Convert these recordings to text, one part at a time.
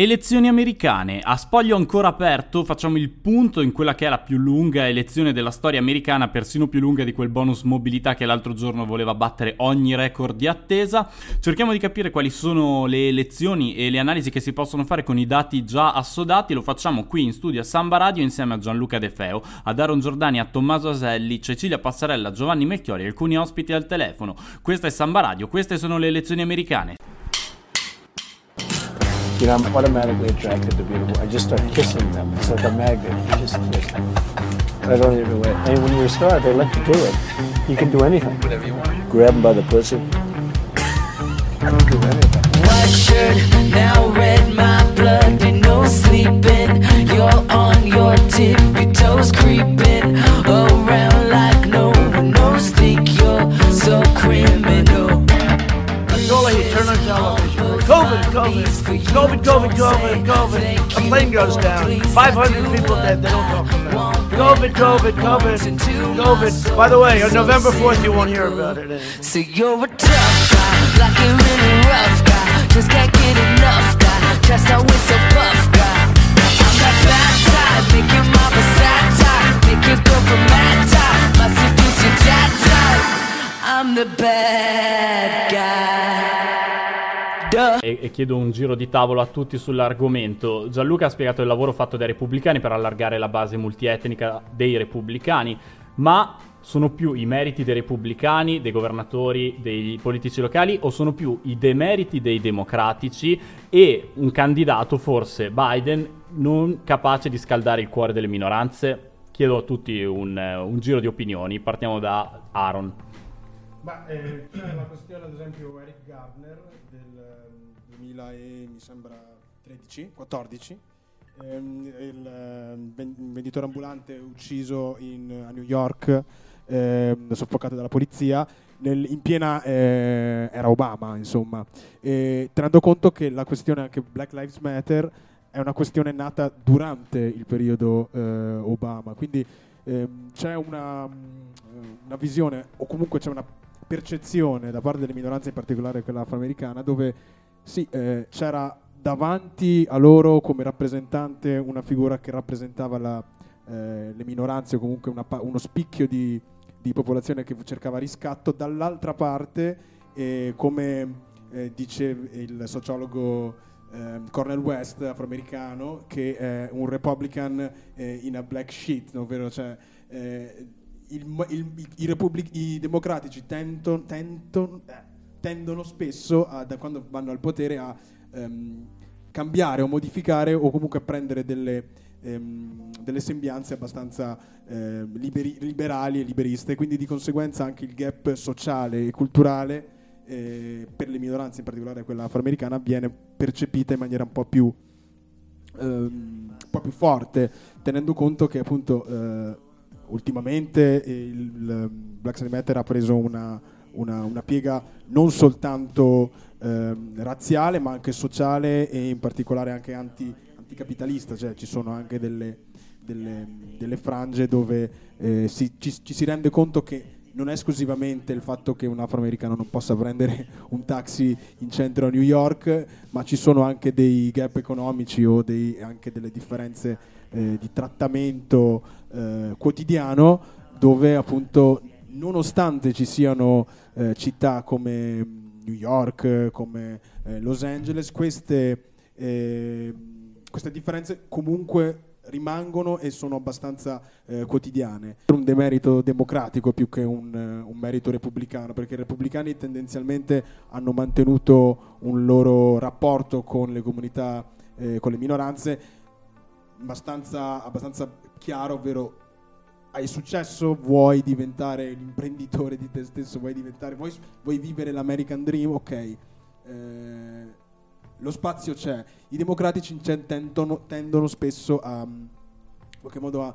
Elezioni americane. A spoglio ancora aperto facciamo il punto in quella che è la più lunga elezione della storia americana, persino più lunga di quel bonus mobilità che l'altro giorno voleva battere ogni record di attesa. Cerchiamo di capire quali sono le elezioni e le analisi che si possono fare con i dati già assodati. Lo facciamo qui in studio a Samba Radio insieme a Gianluca De Feo, a Daron Giordani, a Tommaso Aselli, Cecilia Passarella, Giovanni Melchiori e alcuni ospiti al telefono. Questa è Samba Radio, queste sono le elezioni americane. You know, I'm automatically attracted to beautiful. I just start kissing them. It's like a magnet. You just kiss them. I don't even wait. And when you're a star, they let you do it. You can do anything. Whatever you want. Grab them by the pussy. I don't do anything. White shirt, now red, my blood, and no sleeping. You're on your tippy toes, creeping around COVID, COVID, COVID, COVID, COVID, COVID. A plane goes down. 500 people dead. They don't talk about it. COVID, COVID, COVID, COVID. By the way, on November 4th, you won't hear about it. So you're a tough guy, like a rough guy. Just can't get enough guy. Just always so buff guy. I'm that bad type, make your mama sad type, make your girl from mad type, my seduce your dad type. I'm the bad guy. E, e chiedo un giro di tavolo a tutti sull'argomento. Gianluca ha spiegato il lavoro fatto dai repubblicani per allargare la base multietnica dei repubblicani, ma sono più i meriti dei repubblicani, dei governatori, dei politici locali o sono più i demeriti dei democratici e un candidato, forse Biden, non capace di scaldare il cuore delle minoranze? Chiedo a tutti un, un giro di opinioni. Partiamo da Aaron. Ma eh, c'è la questione, ad esempio, Eric Gardner del ehm, 2000 e mi sembra 13, 14, ehm, il ven- venditore ambulante ucciso in- a New York, ehm, soffocato dalla polizia. Nel- in piena eh, era Obama, insomma, e tenendo conto che la questione anche Black Lives Matter è una questione nata durante il periodo eh, Obama, quindi ehm, c'è una, una visione o comunque c'è una percezione da parte delle minoranze, in particolare quella afroamericana, dove sì, eh, c'era davanti a loro come rappresentante una figura che rappresentava la, eh, le minoranze o comunque pa- uno spicchio di, di popolazione che cercava riscatto, dall'altra parte, eh, come eh, dice il sociologo ehm, Cornel West, afroamericano, che è un Republican eh, in a black sheet, ovvero cioè, eh, il il- i, repubblic- i democratici tento- tento- eh, tendono spesso, a- da quando vanno al potere, a ehm, cambiare o modificare o comunque a prendere delle, ehm, delle sembianze abbastanza ehm, liberi- liberali e liberiste, quindi di conseguenza anche il gap sociale e culturale eh, per le minoranze, in particolare quella afroamericana, viene percepita in maniera un po' più, ehm, un po' più forte, tenendo conto che appunto eh, ultimamente il, il Black Lives Matter ha preso una, una- una piega non soltanto ehm, razziale ma anche sociale e in particolare anche anti- anticapitalista, cioè ci sono anche delle, delle- delle frange dove eh, si- ci, ci si rende conto che non è esclusivamente il fatto che un afroamericano non possa prendere un taxi in centro a New York, ma ci sono anche dei gap economici o dei- anche delle differenze eh, di trattamento eh, quotidiano dove appunto nonostante ci siano eh, città come New York, come eh, Los Angeles, queste, eh, queste differenze comunque rimangono e sono abbastanza eh, quotidiane. Un demerito democratico più che un, un merito repubblicano, perché i repubblicani tendenzialmente hanno mantenuto un loro rapporto con le comunità, eh, con le minoranze, abbastanza, abbastanza chiaro, ovvero hai successo, vuoi diventare l'imprenditore di te stesso, vuoi diventare, vuoi, vuoi vivere l'American Dream, ok. Eh, lo spazio c'è. I democratici tendono, tendono spesso a, in qualche modo a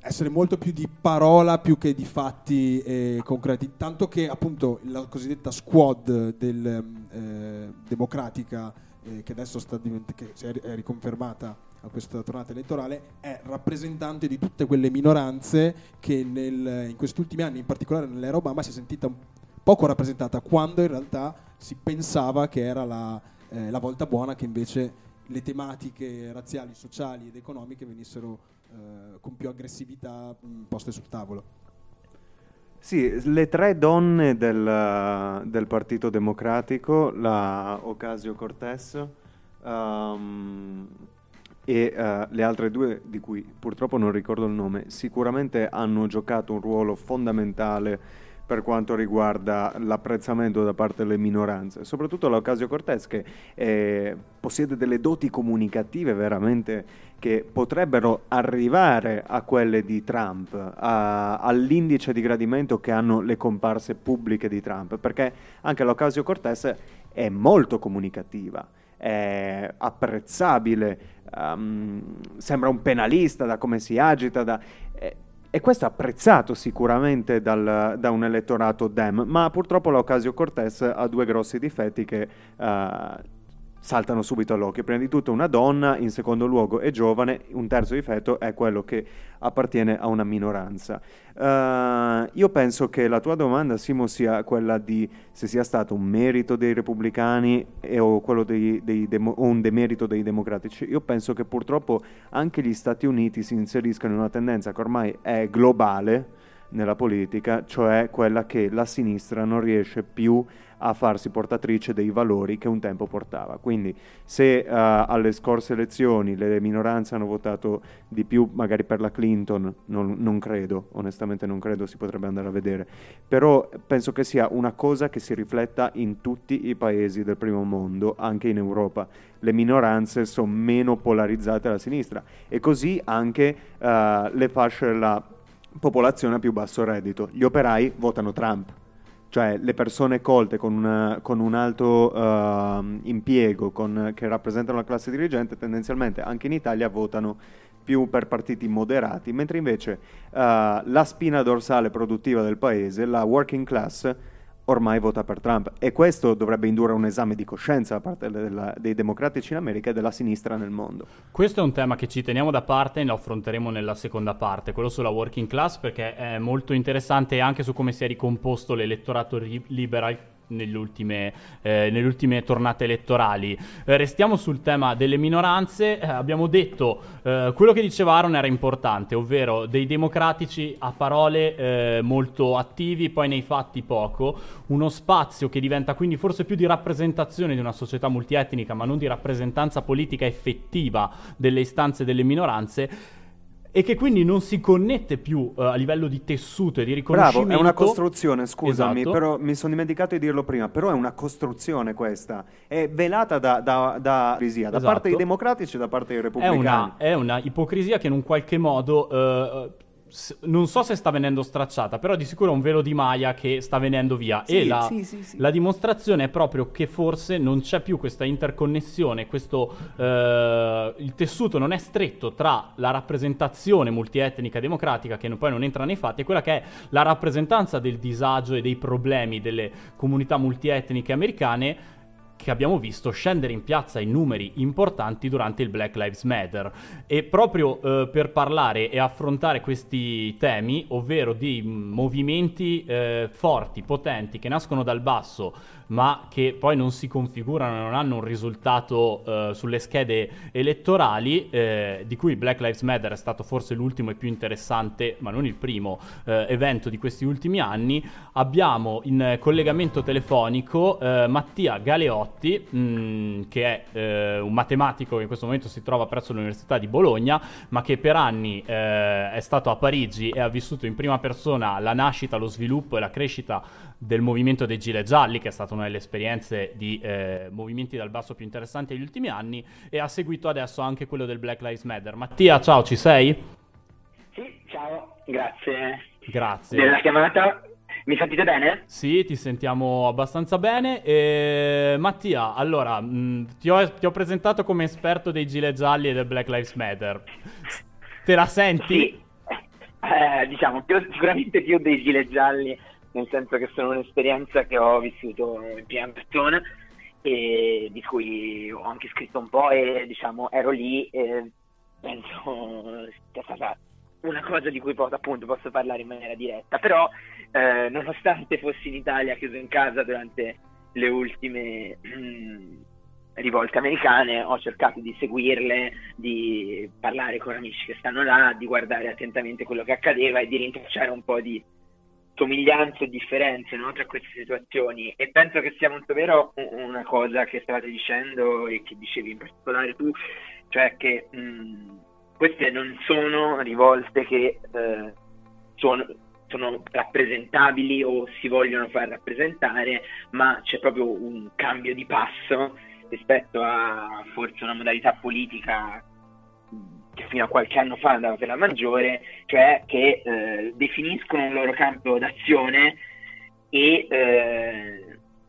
essere molto più di parola più che di fatti eh, concreti. Tanto che appunto la cosiddetta squad del, eh, democratica, eh, che adesso divent- che è, riconfermata a questa tornata elettorale, è rappresentante di tutte quelle minoranze che nel- in questi ultimi anni, in particolare nell'era Obama, si è sentita poco rappresentata, quando in realtà si pensava che era la, eh, la volta buona che invece le tematiche razziali, sociali ed economiche venissero eh, con più aggressività mh, poste sul tavolo. Sì, le tre donne del, del Partito Democratico, la Ocasio Cortez um, e uh, le altre due di cui purtroppo non ricordo il nome, sicuramente hanno giocato un ruolo fondamentale per quanto riguarda l'apprezzamento da parte delle minoranze, soprattutto l'Ocasio Cortez che eh, possiede delle doti comunicative veramente che potrebbero arrivare a quelle di Trump, a, all'indice di gradimento che hanno le comparse pubbliche di Trump, perché anche l'Ocasio Cortez è molto comunicativa, è apprezzabile, um, sembra un penalista da come si agita, da, eh, e questo è apprezzato sicuramente dal, da un elettorato Dem, ma purtroppo l'Ocasio Cortez ha due grossi difetti che uh, saltano subito all'occhio. Prima di tutto una donna, in secondo luogo è giovane, un terzo difetto è quello che appartiene a una minoranza. Uh, io penso che la tua domanda, Simo, sia quella di se sia stato un merito dei repubblicani e, o, dei, dei demo, o un demerito dei democratici. Io penso che purtroppo anche gli Stati Uniti si inseriscano in una tendenza che ormai è globale nella politica, cioè quella che la sinistra non riesce più a a farsi portatrice dei valori che un tempo portava. Quindi se uh, alle scorse elezioni le minoranze hanno votato di più magari per la Clinton, non, non, credo, onestamente non credo, si potrebbe andare a vedere, però penso che sia una cosa che si rifletta in tutti i paesi del primo mondo, anche in Europa. Le minoranze sono meno polarizzate alla sinistra e così anche uh, le fasce della popolazione a più basso reddito. Gli operai votano Trump cioè le persone colte con, una, con un alto uh, impiego con, che rappresentano la classe dirigente tendenzialmente anche in Italia votano più per partiti moderati, mentre invece uh, la spina dorsale produttiva del paese, la working class, ormai vota per Trump e questo dovrebbe indurre un esame di coscienza da parte della, dei democratici in America e della sinistra nel mondo. Questo è un tema che ci teniamo da parte e lo affronteremo nella seconda parte, quello sulla working class perché è molto interessante anche su come si è ricomposto l'elettorato liberal nelle ultime, eh, nelle ultime tornate elettorali. Eh, restiamo sul tema delle minoranze. Eh, abbiamo detto eh, quello che diceva Aaron era importante, ovvero dei democratici a parole eh, molto attivi, poi nei fatti poco. Uno spazio che diventa quindi forse più di rappresentazione di una società multietnica, ma non di rappresentanza politica effettiva delle istanze delle minoranze e che quindi non si connette più uh, a livello di tessuto e di riconoscimento. Bravo, è una costruzione, scusami, esatto. però mi sono dimenticato di dirlo prima, però è una costruzione questa, è velata da, da, da ipocrisia, da esatto. parte dei democratici e da parte dei repubblicani. È una, è una ipocrisia che in un qualche modo... Uh, non so se sta venendo stracciata, però di sicuro è un velo di Maya che sta venendo via. Sì, e la, sì, sì, la, dimostrazione è proprio che forse non c'è più questa interconnessione, questo, eh, il tessuto non è stretto tra la rappresentazione multietnica democratica, che poi non entra nei fatti, e quella che è la rappresentanza del disagio e dei problemi delle comunità multietniche americane che abbiamo visto scendere in piazza in numeri importanti durante il Black Lives Matter. E proprio eh, per parlare e affrontare questi temi, ovvero di movimenti eh, forti, potenti, che nascono dal basso, ma che poi non si configurano non hanno un risultato eh, sulle schede elettorali, eh, di cui Black Lives Matter è stato forse l'ultimo e più interessante, ma non il primo eh, evento di questi ultimi anni, abbiamo in collegamento telefonico eh, Mattia Galeotti, mh, mm, che è eh, un matematico che in questo momento si trova presso l'Università di Bologna, ma che per anni eh, è stato a Parigi e ha vissuto in prima persona la nascita, lo sviluppo e la crescita del movimento dei Gilet Gialli, che è stata una delle esperienze di eh, movimenti dal basso più interessanti degli ultimi anni, e ha seguito adesso anche quello del Black Lives Matter. Mattia, ciao, ci sei? Sì, ciao, grazie. Grazie. Della chiamata. Mi sentite bene? Sì, ti sentiamo abbastanza bene. E... Mattia, allora, mh, ti, ho, ti, ho, presentato come esperto dei gilet gialli e del Black Lives Matter. Te la senti? Sì, eh, diciamo, più, sicuramente più dei gilet gialli nel senso che sono un'esperienza che ho vissuto in prima persona e di cui ho anche scritto un po' e diciamo ero lì e penso sia stata una cosa di cui posso, appunto posso parlare in maniera diretta. Però eh, nonostante fossi in Italia chiuso in casa durante le ultime rivolte americane, ho cercato di seguirle, di parlare con amici che stanno là, di guardare attentamente quello che accadeva e di rintracciare un po' di somiglianze e differenze no, tra queste situazioni. E penso che sia molto vero una cosa che stavate dicendo e che dicevi in particolare tu, cioè che mh, queste non sono rivolte che eh, sono, sono rappresentabili o si vogliono far rappresentare, ma c'è proprio un cambio di passo rispetto a forse una modalità politica che fino a qualche anno fa andava per la maggiore, cioè che eh, definiscono il loro campo d'azione e eh,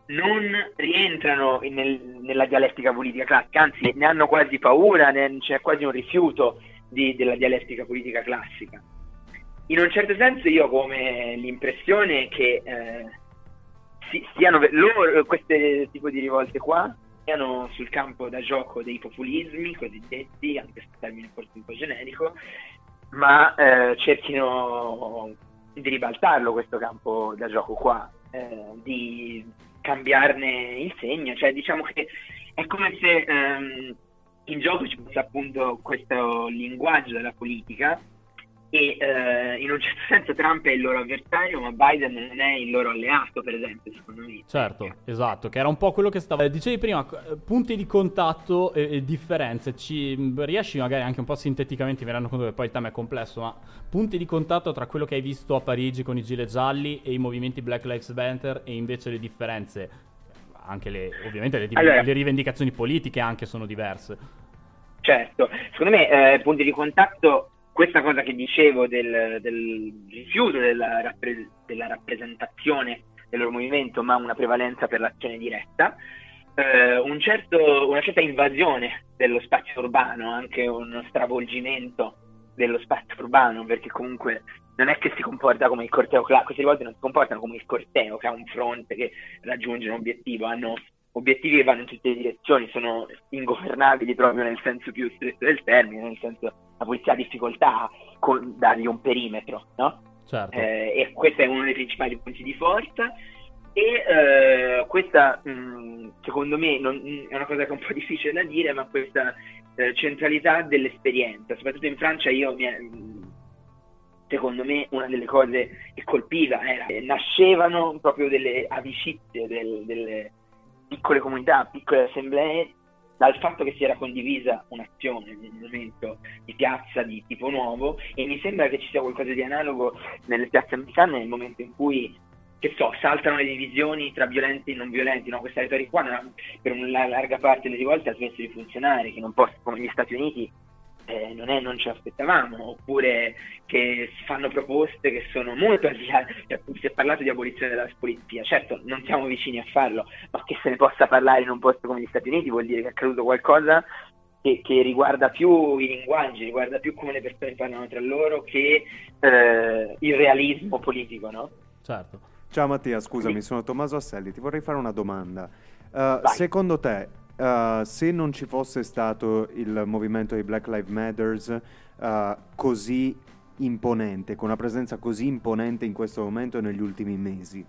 non rientrano nel, nella dialettica politica classica, anzi ne hanno quasi paura, ne, c'è quasi un rifiuto di, della dialettica politica classica. In un certo senso io ho come l'impressione che eh, si, siano loro, queste tipo di rivolte qua, siano sul campo da gioco dei populismi cosiddetti, anche se il termine forse un po' generico, ma eh, cerchino di ribaltarlo questo campo da gioco qua, eh, di cambiarne il segno, cioè diciamo che è come se ehm, in gioco ci fosse appunto questo linguaggio della politica e eh, in un certo senso Trump è il loro avversario, ma Biden non è il loro alleato, per esempio, secondo me. Certo, esatto, che era un po' quello che stava... Dicevi prima, punti di contatto e, e differenze, ci riesci magari anche un po' sinteticamente, mi rendo conto che poi il tema è complesso, ma punti di contatto tra quello che hai visto a Parigi con i gilet gialli e i movimenti Black Lives Matter e invece le differenze, anche le, ovviamente le, allora, le rivendicazioni politiche anche sono diverse. Certo, secondo me eh, punti di contatto questa cosa che dicevo del, del rifiuto della, rappre- della, rappresentazione del loro movimento, ma una prevalenza per l'azione diretta, eh, un certo, una certa invasione dello spazio urbano, anche uno stravolgimento dello spazio urbano, perché comunque non è che si comporta come il corteo queste volte non si comportano come il corteo che ha un fronte che raggiunge un obiettivo, hanno obiettivi che vanno in tutte le direzioni, sono ingovernabili proprio nel senso più stretto del termine, nel senso la polizia ha difficoltà a dargli un perimetro, no? Certo. Eh, e questo è uno dei principali punti di forza e eh, questa mh, secondo me non, è una cosa che è un po' difficile da dire, ma questa eh, centralità dell'esperienza, soprattutto in Francia io mi, secondo me una delle cose che colpiva era che nascevano proprio delle amicizie, del, delle piccole comunità, piccole assemblee dal fatto che si era condivisa un'azione un momento di piazza di tipo nuovo e mi sembra che ci sia qualcosa di analogo nelle piazze americane nel momento in cui che so, saltano le divisioni tra violenti e non violenti, no? questa retorica qua per una larga parte delle volte ha smesso di funzionare, che non può, come gli Stati Uniti eh, non, è, non ce l'aspettavamo, oppure che si fanno proposte che sono molto al di là, cioè, si è parlato di abolizione della politica, certo non siamo vicini a farlo, ma che se ne possa parlare in un posto come gli Stati Uniti vuol dire che è accaduto qualcosa che, che riguarda più i linguaggi, riguarda più come le persone parlano tra loro che eh, il realismo politico, no? Certo. Ciao Mattia, scusami, sono Tommaso Asselli, ti vorrei fare una domanda. Uh, secondo te uh, se non ci fosse stato il movimento di Black Lives Matter uh, così imponente, con una presenza così imponente in questo momento e negli ultimi mesi,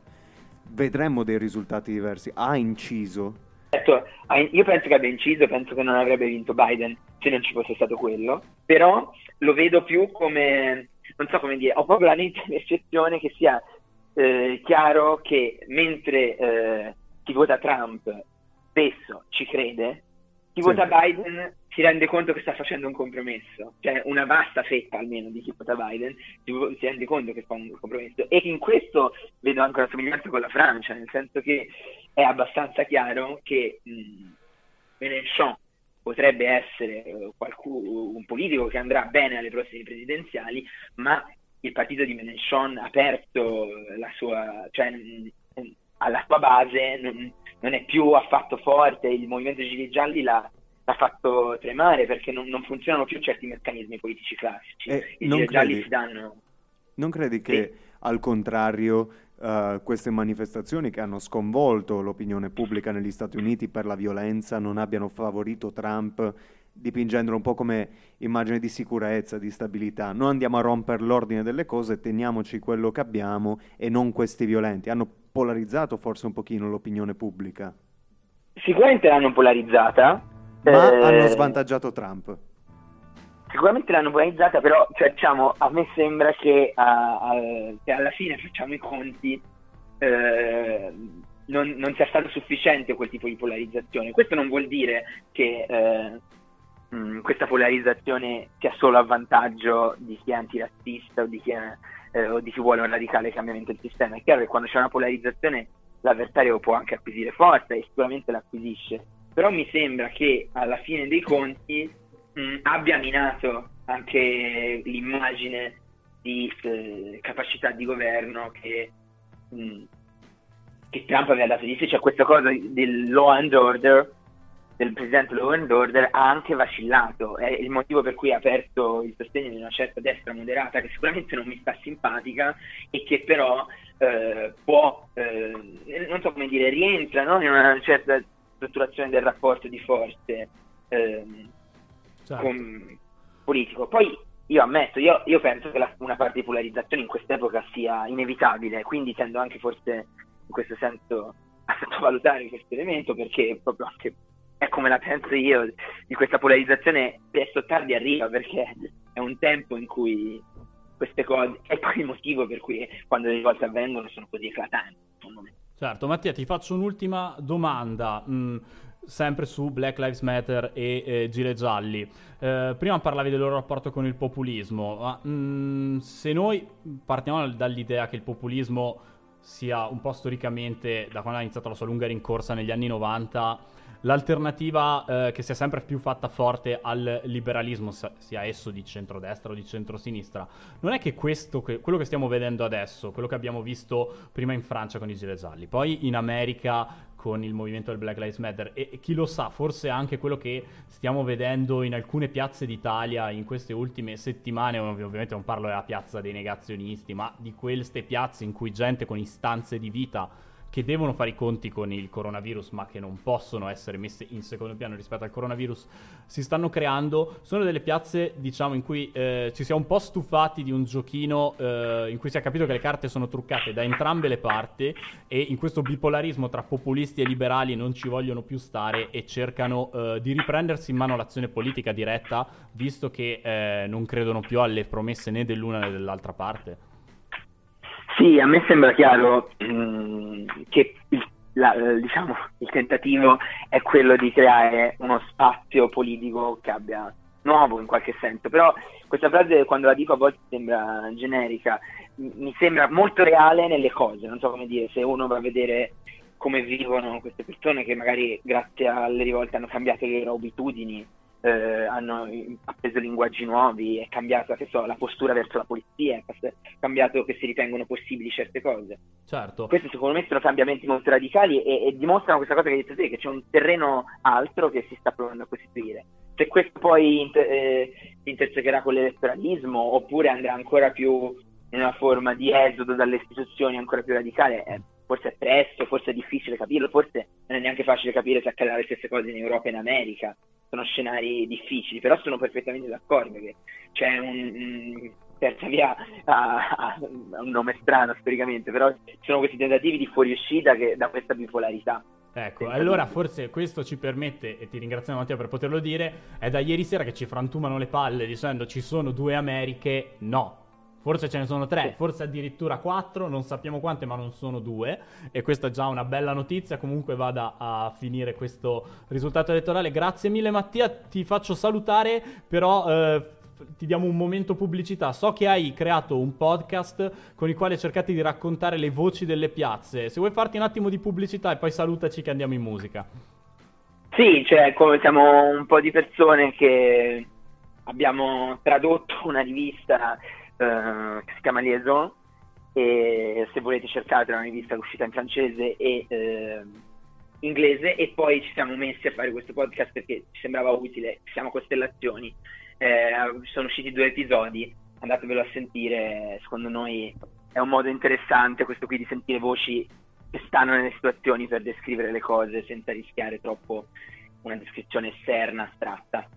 vedremmo dei risultati diversi. Ha inciso? Certo, io penso che abbia inciso, penso che non avrebbe vinto Biden se non ci fosse stato quello, però lo vedo più come, non so come dire, ho proprio la netta percezione che sia eh, chiaro che mentre eh, chi vota Trump spesso ci crede, chi sì. vota Biden si rende conto che sta facendo un compromesso, cioè una vasta fetta almeno di chi vota Biden si, rende conto che fa un compromesso e in questo vedo anche una somiglianza con la Francia, nel senso che è abbastanza chiaro che mh, Mélenchon potrebbe essere uh, qualcuno, un politico che andrà bene alle prossime presidenziali, ma il partito di Mélenchon ha aperto la sua, cioè, alla sua base non, non è più affatto forte, il movimento Gili Gialli l'ha, l'ha fatto tremare perché non, non, funzionano più certi meccanismi politici classici. Eh, I Gili Gialli si danno... Non credi che sì. al contrario uh, queste manifestazioni che hanno sconvolto l'opinione pubblica negli Stati Uniti per la violenza non abbiano favorito Trump dipingendolo un po' come immagine di sicurezza, di stabilità. Non andiamo a rompere l'ordine delle cose, teniamoci quello che abbiamo e non questi violenti. Hanno polarizzato forse un pochino l'opinione pubblica. sicuramente l'hanno polarizzata. Ma eh, hanno svantaggiato Trump. Sicuramente l'hanno polarizzata, però cioè, diciamo, a me sembra che, a- a- che alla fine facciamo i conti, eh, non, non sia stato sufficiente quel tipo di polarizzazione. Questo non vuol dire che eh, mh, questa polarizzazione sia solo a vantaggio di chi è antirazzista o di chi, è, eh, o di chi vuole un radicale cambiamento del sistema. È chiaro che quando c'è una polarizzazione l'avversario può anche acquisire forza e sicuramente l'acquisisce, però mi sembra che alla fine dei conti mh, abbia minato anche l'immagine di eh, capacità di governo che, mh, che Trump aveva dato di sé, cioè questa cosa del law and order, del presidente law and order ha anche vacillato, è il motivo per cui ha aperto il sostegno di una certa destra moderata che sicuramente non mi sta simpatica e che però eh, può, eh, non so come dire, rientra no? in una certa strutturazione del rapporto di forze ehm, Certo. con- politico. Poi io ammetto, io, io penso che la- una parte di polarizzazione in quest'epoca sia inevitabile, quindi tendo anche forse in questo senso a sottovalutare questo elemento perché proprio anche è come la penso io di questa polarizzazione presto o tardi arriva perché è un tempo in cui queste cose è poi il motivo per cui quando le volte avvengono sono così eclatanti secondo me. Certo, Mattia, ti faccio un'ultima domanda, mh, sempre su Black Lives Matter e eh, Gire Gialli. Eh, prima parlavi del loro rapporto con il populismo, ma mh, se noi partiamo dall'idea che il populismo sia un po' storicamente, da quando ha iniziato la sua lunga rincorsa negli anni 90, l'alternativa eh, che si è sempre più fatta forte al liberalismo, sia esso di centrodestra o di centrosinistra, non è che questo, che- quello che stiamo vedendo adesso, quello che abbiamo visto prima in Francia con i gilet gialli, poi in America con il movimento del Black Lives Matter e, e chi lo sa, forse anche quello che stiamo vedendo in alcune piazze d'Italia in queste ultime settimane, ov- ovviamente non parlo della piazza dei negazionisti, ma di queste piazze in cui gente con istanze di vita che devono fare i conti con il coronavirus ma che non possono essere messe in secondo piano rispetto al coronavirus si stanno creando. Sono delle piazze diciamo in cui eh, ci siamo un po' stufati di un giochino eh, in cui si è capito che le carte sono truccate da entrambe le parti e in questo bipolarismo tra populisti e liberali non ci vogliono più stare e cercano eh, di riprendersi in mano l'azione politica diretta visto che eh, non credono più alle promesse né dell'una né dell'altra parte Sì, a me sembra chiaro mh, che il, la- diciamo, il tentativo è quello di creare uno spazio politico che abbia nuovo in qualche senso, però questa frase quando la dico a volte sembra generica, mi sembra molto reale nelle cose, non so come dire, se uno va a vedere come vivono queste persone che magari grazie alle rivolte hanno cambiato le loro abitudini, eh, hanno appreso linguaggi nuovi, è cambiata che so, la postura verso la polizia, è cambiato che si ritengono possibili certe cose. certo Questi secondo me sono cambiamenti molto radicali e, e dimostrano questa cosa che hai detto te, che c'è un terreno altro che si sta provando a costituire. Se questo poi inter- eh, si intersecherà con l'elettoralismo oppure andrà ancora più in una forma di esodo dalle istituzioni ancora più radicale, eh, forse è presto, forse è difficile capirlo, forse non è neanche facile capire se accadrà le stesse cose in Europa e in America. Sono scenari difficili, però sono perfettamente d'accordo che c'è un, terza via ha, un nome strano storicamente, però ci sono questi tentativi di fuoriuscita che, da questa bipolarità. Ecco, allora forse questo ci permette, e ti ringraziamo Matteo per poterlo dire, è da ieri sera che ci frantumano le palle dicendo ci sono due Americhe, no. Forse ce ne sono tre, forse addirittura quattro, non sappiamo quante, ma non sono due. E questa è già una bella notizia. Comunque vada a finire questo risultato elettorale. Grazie mille Mattia, ti faccio salutare, però eh, ti diamo un momento pubblicità. So che hai creato un podcast con il quale cercate di raccontare le voci delle piazze. Se vuoi farti un attimo di pubblicità e poi salutaci che andiamo in musica. Sì, cioè, come siamo un po' di persone che abbiamo tradotto una rivista eh, che si chiama Liaison e se volete cercate una rivista uscita in francese e eh, inglese e poi ci siamo messi a fare questo podcast perché ci sembrava utile, siamo costellazioni, eh, sono usciti due episodi, andatevelo a sentire, secondo noi è un modo interessante questo qui di sentire voci che stanno nelle situazioni per descrivere le cose senza rischiare troppo una descrizione esterna, astratta.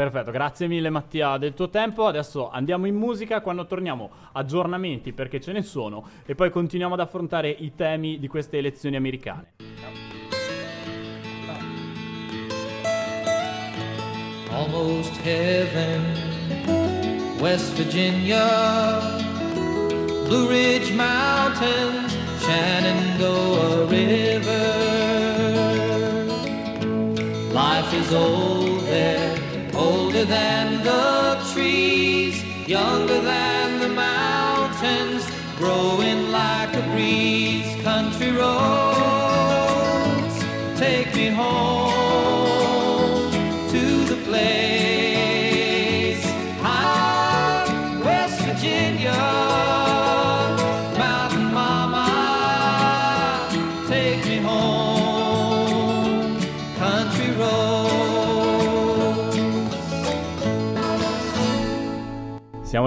Perfetto, grazie mille Mattia del tuo tempo. Adesso andiamo in musica, quando torniamo aggiornamenti perché ce ne sono e poi continuiamo ad affrontare i temi di queste elezioni americane. almost heaven. West Virginia, Blue Ridge Mountains, Shenandoah River. Life is old older than the trees, younger than the mountains, growing like a breeze. Country roads,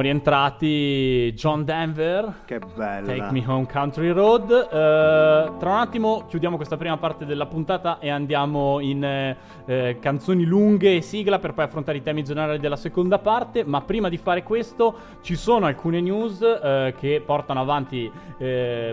rientrati, John Denver. Che bella. Take Me Home Country Road. Eh, tra un attimo chiudiamo questa prima parte della puntata e andiamo in eh, canzoni lunghe e sigla per poi affrontare i temi generali della seconda parte. Ma prima di fare questo ci sono alcune news eh, che portano avanti,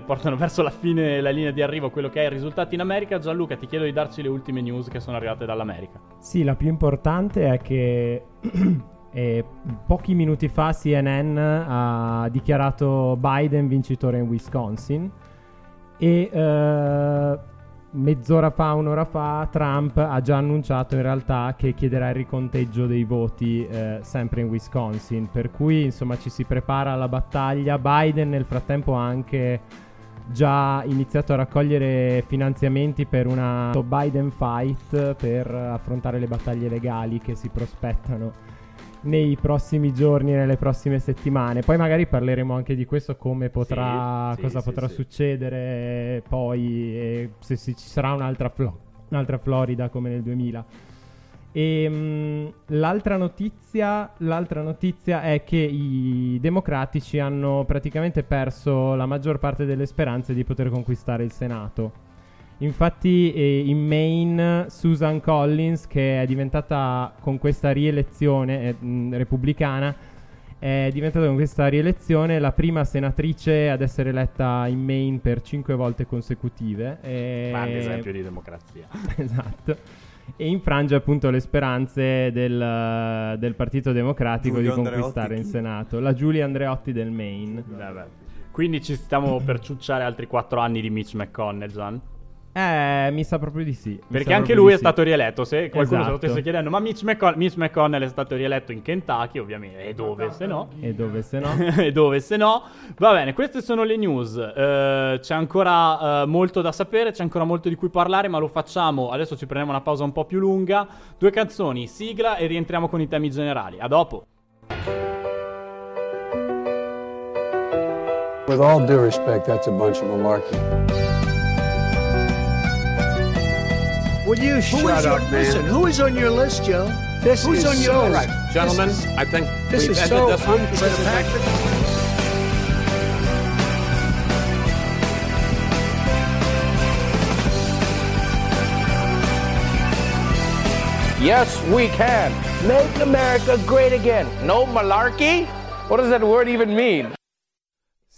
portano verso la fine la linea di arrivo quello che è i risultati in America. Gianluca, ti chiedo di darci le ultime news che sono arrivate dall'America. Sì, la più importante è che eh, pochi minuti fa CNN ha dichiarato Biden vincitore in Wisconsin e eh, mezz'ora fa, un'ora fa, Trump ha già annunciato in realtà che chiederà il riconteggio dei voti eh, sempre in Wisconsin, per cui insomma ci si prepara alla battaglia. Biden nel frattempo ha anche già iniziato a raccogliere finanziamenti per una Biden Fight per affrontare le battaglie legali che si prospettano nei prossimi giorni, nelle prossime settimane. Poi magari parleremo anche di questo, come potrà, sì, cosa sì, potrà sì. succedere poi, e se ci sarà un'altra, Flo- un'altra Florida come nel 2000. E mh, l'altra, notizia, l'altra notizia è che i democratici hanno praticamente perso la maggior parte delle speranze di poter conquistare il Senato. Infatti eh, in Maine Susan Collins, che è diventata con questa rielezione eh, mh, repubblicana, è diventata con questa rielezione la prima senatrice ad essere eletta in Maine per cinque volte consecutive. E- Grande esempio di democrazia. esatto. E infrange appunto le speranze del, del Partito Democratico Giulio di conquistare Andreotti. in Senato. La Giulia Andreotti del Maine. Quindi ci stiamo per ciucciare altri 4 anni di Mitch McConnell, Gian. Eh, mi sa proprio di sì. Perché anche lui è sì. stato rieletto. Se qualcuno se lo Esatto. stesse chiedendo, ma Mitch, McCon- Mitch McConnell è stato rieletto in Kentucky, ovviamente. E dove se no? E dove se no? e dove se no? Va bene, queste sono le news. Eh, c'è ancora eh, molto da sapere, c'è ancora molto di cui parlare, ma lo facciamo. Adesso ci prendiamo una pausa un po' più lunga. Due canzoni, sigla e rientriamo con i temi generali. A dopo. With all due respect, that's a bunch of malarkey. Will you shut Who is up, your, man? listen, who is on your list, Joe? This Who's is on your so, list? Right. Gentlemen, is, I think this we've is ended so this one. unprecedented. Yes, we can. Make America great again. No malarkey? What does that word even mean?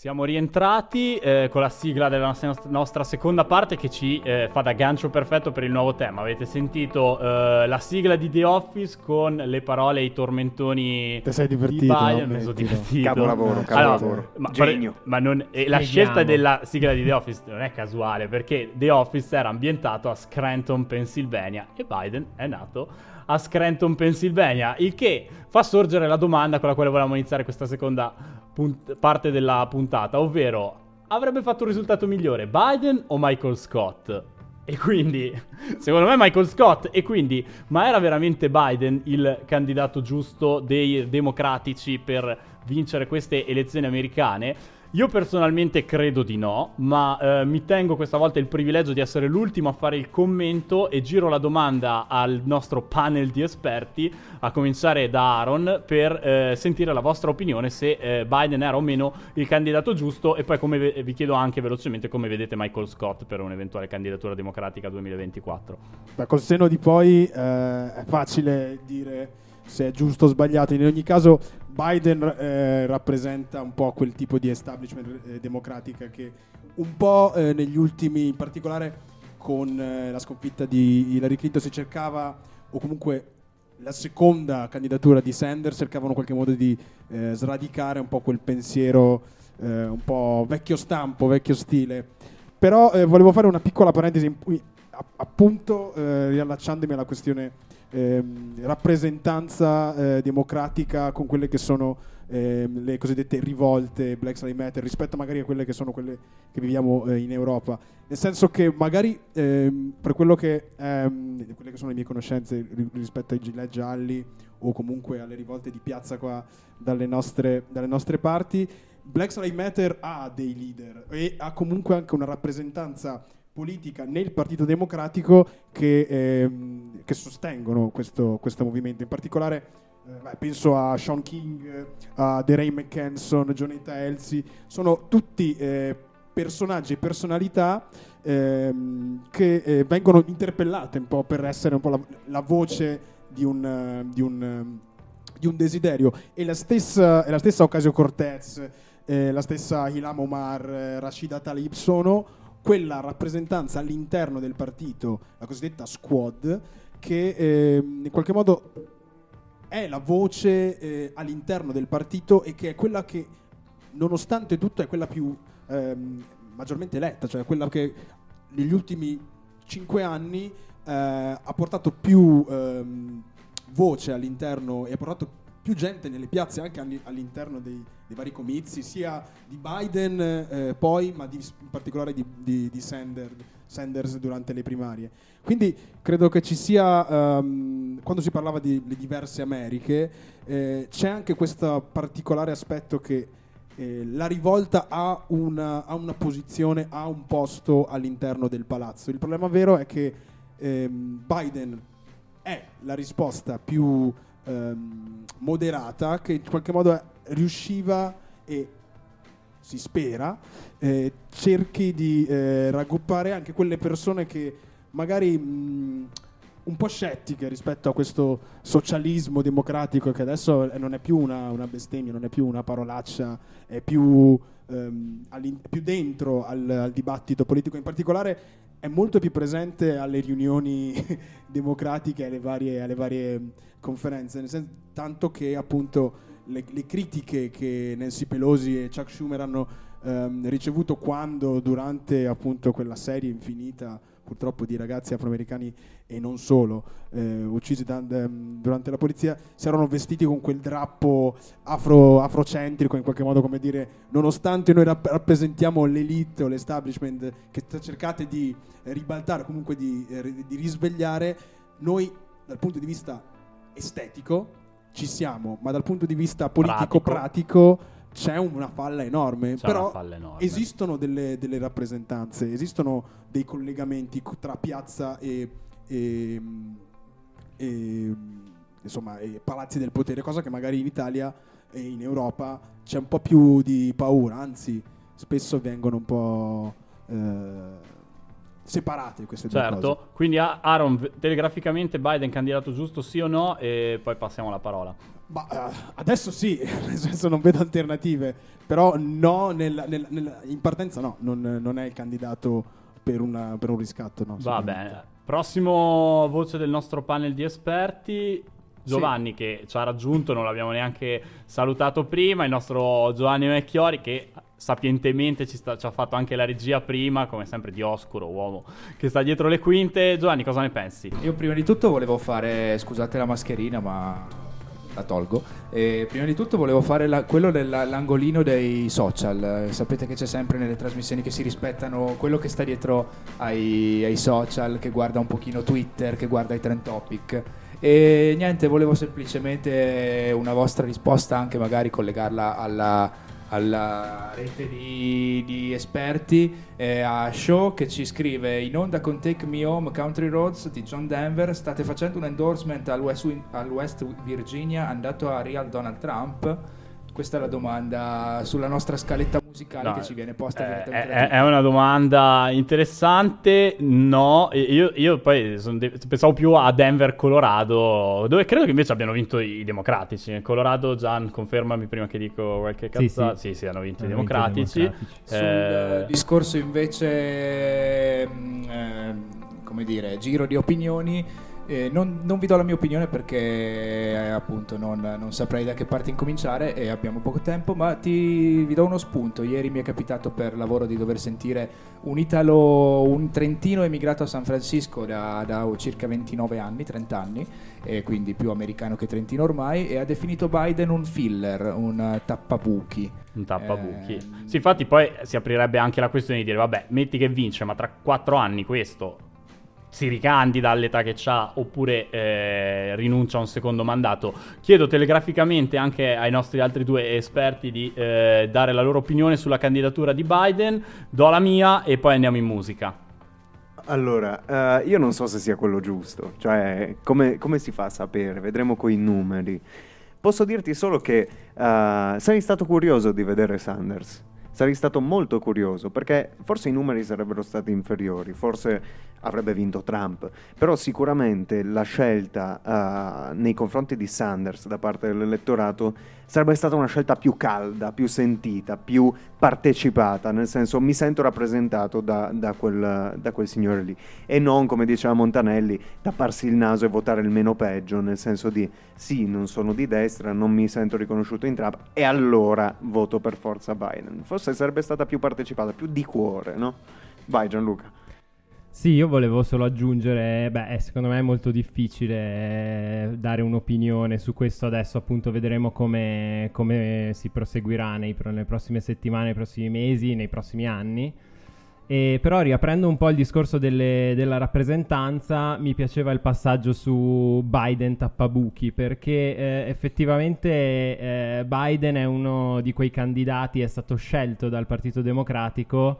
Siamo rientrati eh, con la sigla della nostra, seconda parte che ci eh, fa da gancio perfetto per il nuovo tema. Avete sentito eh, la sigla di The Office con le parole e i tormentoni Te sei di divertito, Biden. Mi sono divertito. Capolavoro, Allora, capolavoro. ma, Genio. ma non- e la scelta della sigla di The Office non è casuale perché The Office era ambientato a Scranton, Pennsylvania e Biden è nato a Scranton, Pennsylvania, il che fa sorgere la domanda con la quale volevamo iniziare questa seconda punt- parte della puntata, ovvero avrebbe fatto un risultato migliore Biden o Michael Scott? E quindi, secondo me Michael Scott, e quindi, ma era veramente Biden il candidato giusto dei democratici per vincere queste elezioni americane? Io personalmente credo di no, ma eh, mi tengo questa volta il privilegio di essere l'ultimo a fare il commento e giro la domanda al nostro panel di esperti, a cominciare da Aaron, per eh, sentire la vostra opinione se eh, Biden era o meno il candidato giusto e poi ve- vi chiedo anche velocemente come vedete Michael Scott per un'eventuale candidatura democratica 2024. Beh, col senno di poi eh, è facile dire se è giusto o sbagliato. In ogni caso, Biden eh, rappresenta un po' quel tipo di establishment eh, democratica che un po' eh, negli ultimi, in particolare con eh, la sconfitta di Hillary Clinton, si cercava, o comunque la seconda candidatura di Sanders cercavano in qualche modo di eh, sradicare un po' quel pensiero eh, un po' vecchio stampo, vecchio stile. Però volevo fare una piccola parentesi, in cui, appunto riallacciandomi alla questione ehm, rappresentanza eh, democratica con quelle che sono ehm, le cosiddette rivolte Black Lives Matter rispetto magari a quelle che sono quelle che viviamo eh, in Europa. Nel senso che magari ehm, per quello che, ehm, quelle che sono le mie conoscenze ri- rispetto ai gilet gialli o comunque alle rivolte di piazza qua dalle nostre, dalle nostre parti, Black Lives Matter ha dei leader e ha comunque anche una rappresentanza politica nel Partito Democratico che, ehm, che sostengono questo, questo movimento. In particolare eh, penso a Sean King, a DeRay McKenson, Jonetta Elsie, sono tutti eh, personaggi e personalità ehm, che eh, vengono interpellate un po' per essere un po' la, la voce di un, di un, di un desiderio. E la stessa, la stessa Ocasio Cortez, eh, la stessa Ilham Omar, eh, Rashida Talib sono quella rappresentanza all'interno del partito, la cosiddetta squad, che ehm, in qualche modo è la voce eh, all'interno del partito e che è quella che, nonostante tutto, è quella più ehm, maggiormente eletta, cioè quella che negli ultimi cinque anni eh, ha portato più ehm, voce all'interno e ha portato più gente nelle piazze anche alli- all'interno dei, dei vari comizi, sia di Biden eh, poi, ma di- in particolare di, di- di Sander- Sanders durante le primarie. Quindi credo che ci sia, ehm, quando si parlava di le diverse Americhe, eh, c'è anche questo particolare aspetto che eh, la rivolta ha una, ha una posizione, ha un posto all'interno del palazzo. Il problema vero è che ehm, Biden è la risposta più ehm, moderata che in qualche modo riusciva e si spera eh, cerchi di eh, raggruppare anche quelle persone che magari mh, un po' scettiche rispetto a questo socialismo democratico che adesso non è più una, una bestemmia, non è più una parolaccia, è più, ehm, più dentro al, al dibattito politico. In particolare è molto più presente alle riunioni democratiche, alle varie, alle varie conferenze, senso, tanto che appunto le, le critiche che Nancy Pelosi e Chuck Schumer hanno ehm, ricevuto quando durante appunto quella serie infinita purtroppo di ragazzi afroamericani e non solo eh, uccisi da- ehm, durante la polizia si erano vestiti con quel drappo afro- afrocentrico in qualche modo come dire nonostante noi rapp- rappresentiamo l'elite o l'establishment che cercate di ribaltare comunque di, eh, di risvegliare noi dal punto di vista estetico ci siamo ma dal punto di vista politico pratico, c'è una falla enorme C'è però falla enorme. esistono delle, delle rappresentanze esistono dei collegamenti co- tra piazza e, e- e, insomma e palazzi del potere cosa che magari in Italia e in Europa c'è un po' più di paura anzi spesso vengono un po' eh, separate queste due cose Certo, quindi a- Aaron, telegraficamente Biden candidato giusto sì o no e poi passiamo la parola. Ma eh, adesso sì, nel senso non vedo alternative, però no, nel- nel- nel- in partenza no, non, non è il candidato per, una- per un riscatto. No, Va bene. Prossimo voce del nostro panel di esperti. Giovanni che ci ha raggiunto, non l'abbiamo neanche salutato prima, il nostro Giovanni Vecchiori che sapientemente ci, sta- ci ha fatto anche la regia prima, come sempre di oscuro, uomo che sta dietro le quinte. Giovanni, cosa ne pensi? Io prima di tutto volevo fare, scusate la mascherina ma la tolgo, E prima di tutto volevo fare la- quello dell'angolino dei social, sapete che c'è sempre nelle trasmissioni che si rispettano quello che sta dietro ai, ai social, che guarda un pochino Twitter, che guarda i trend topic. E niente, volevo semplicemente una vostra risposta, anche magari collegarla alla, alla rete di, di esperti, eh, a Show che ci scrive in onda con Take Me Home Country Roads di John Denver, state facendo un endorsement al West, al West Virginia andato a Real Donald Trump? Questa è la domanda sulla nostra scaletta musicale No, che ci viene posta Eh, direttamente da è, è una domanda interessante. No, io, io poi de- pensavo più a Denver, Colorado, dove credo che invece abbiano vinto i democratici. Colorado, Gian, confermami prima che dico qualche Sì, cazzata. sì. Sì, sì, hanno vinto i Hanno vinto i democratici. democratici. Sul Eh, eh, discorso invece, mm, ehm, come dire, giro di opinioni, Eh, non, non vi do la mia opinione perché eh, appunto non, non saprei da che parte incominciare e abbiamo poco tempo, ma ti, vi do uno spunto. Ieri mi è capitato per lavoro di dover sentire un italo, un trentino emigrato a San Francisco da, da circa 29 anni, 30 anni, e quindi più americano che trentino ormai, e ha definito Biden un filler, un eh, tappabuchi. Un tappabuchi. Eh, Sì, infatti poi si aprirebbe anche la questione di dire, vabbè, metti che vince, ma tra quattro anni questo si ricandida all'età che ha oppure eh, rinuncia a un secondo mandato. Chiedo telegraficamente anche ai nostri altri due esperti di eh, dare la loro opinione sulla candidatura di Biden. Do la mia e poi andiamo in musica. Allora, eh, io non so se sia quello giusto, cioè come, come si fa a sapere? Vedremo coi numeri. Posso dirti solo che eh, sarei stato curioso di vedere Sanders. Sarei stato molto curioso perché forse i numeri sarebbero stati inferiori, forse avrebbe vinto Trump, però sicuramente la scelta eh, nei confronti di Sanders da parte dell'elettorato sarebbe stata una scelta più calda, più sentita, più partecipata, nel senso mi sento rappresentato da, da quel, da quel signore lì e non come diceva Montanelli tapparsi il naso e votare il meno peggio, nel senso di sì, non sono di destra, non mi sento riconosciuto in Trump e allora voto per forza Biden. Forse sarebbe stata più partecipata, più di cuore, no? Vai Gianluca. Sì, io volevo solo aggiungere, beh, eh, secondo me è molto difficile eh, dare un'opinione su questo adesso, appunto vedremo come, come si proseguirà nei nelle prossime settimane, nei prossimi mesi, nei prossimi anni. E però riaprendo un po' il discorso delle- della rappresentanza, mi piaceva il passaggio su Biden tappabuchi, perché eh, effettivamente eh, Biden è uno di quei candidati, è stato scelto dal Partito Democratico,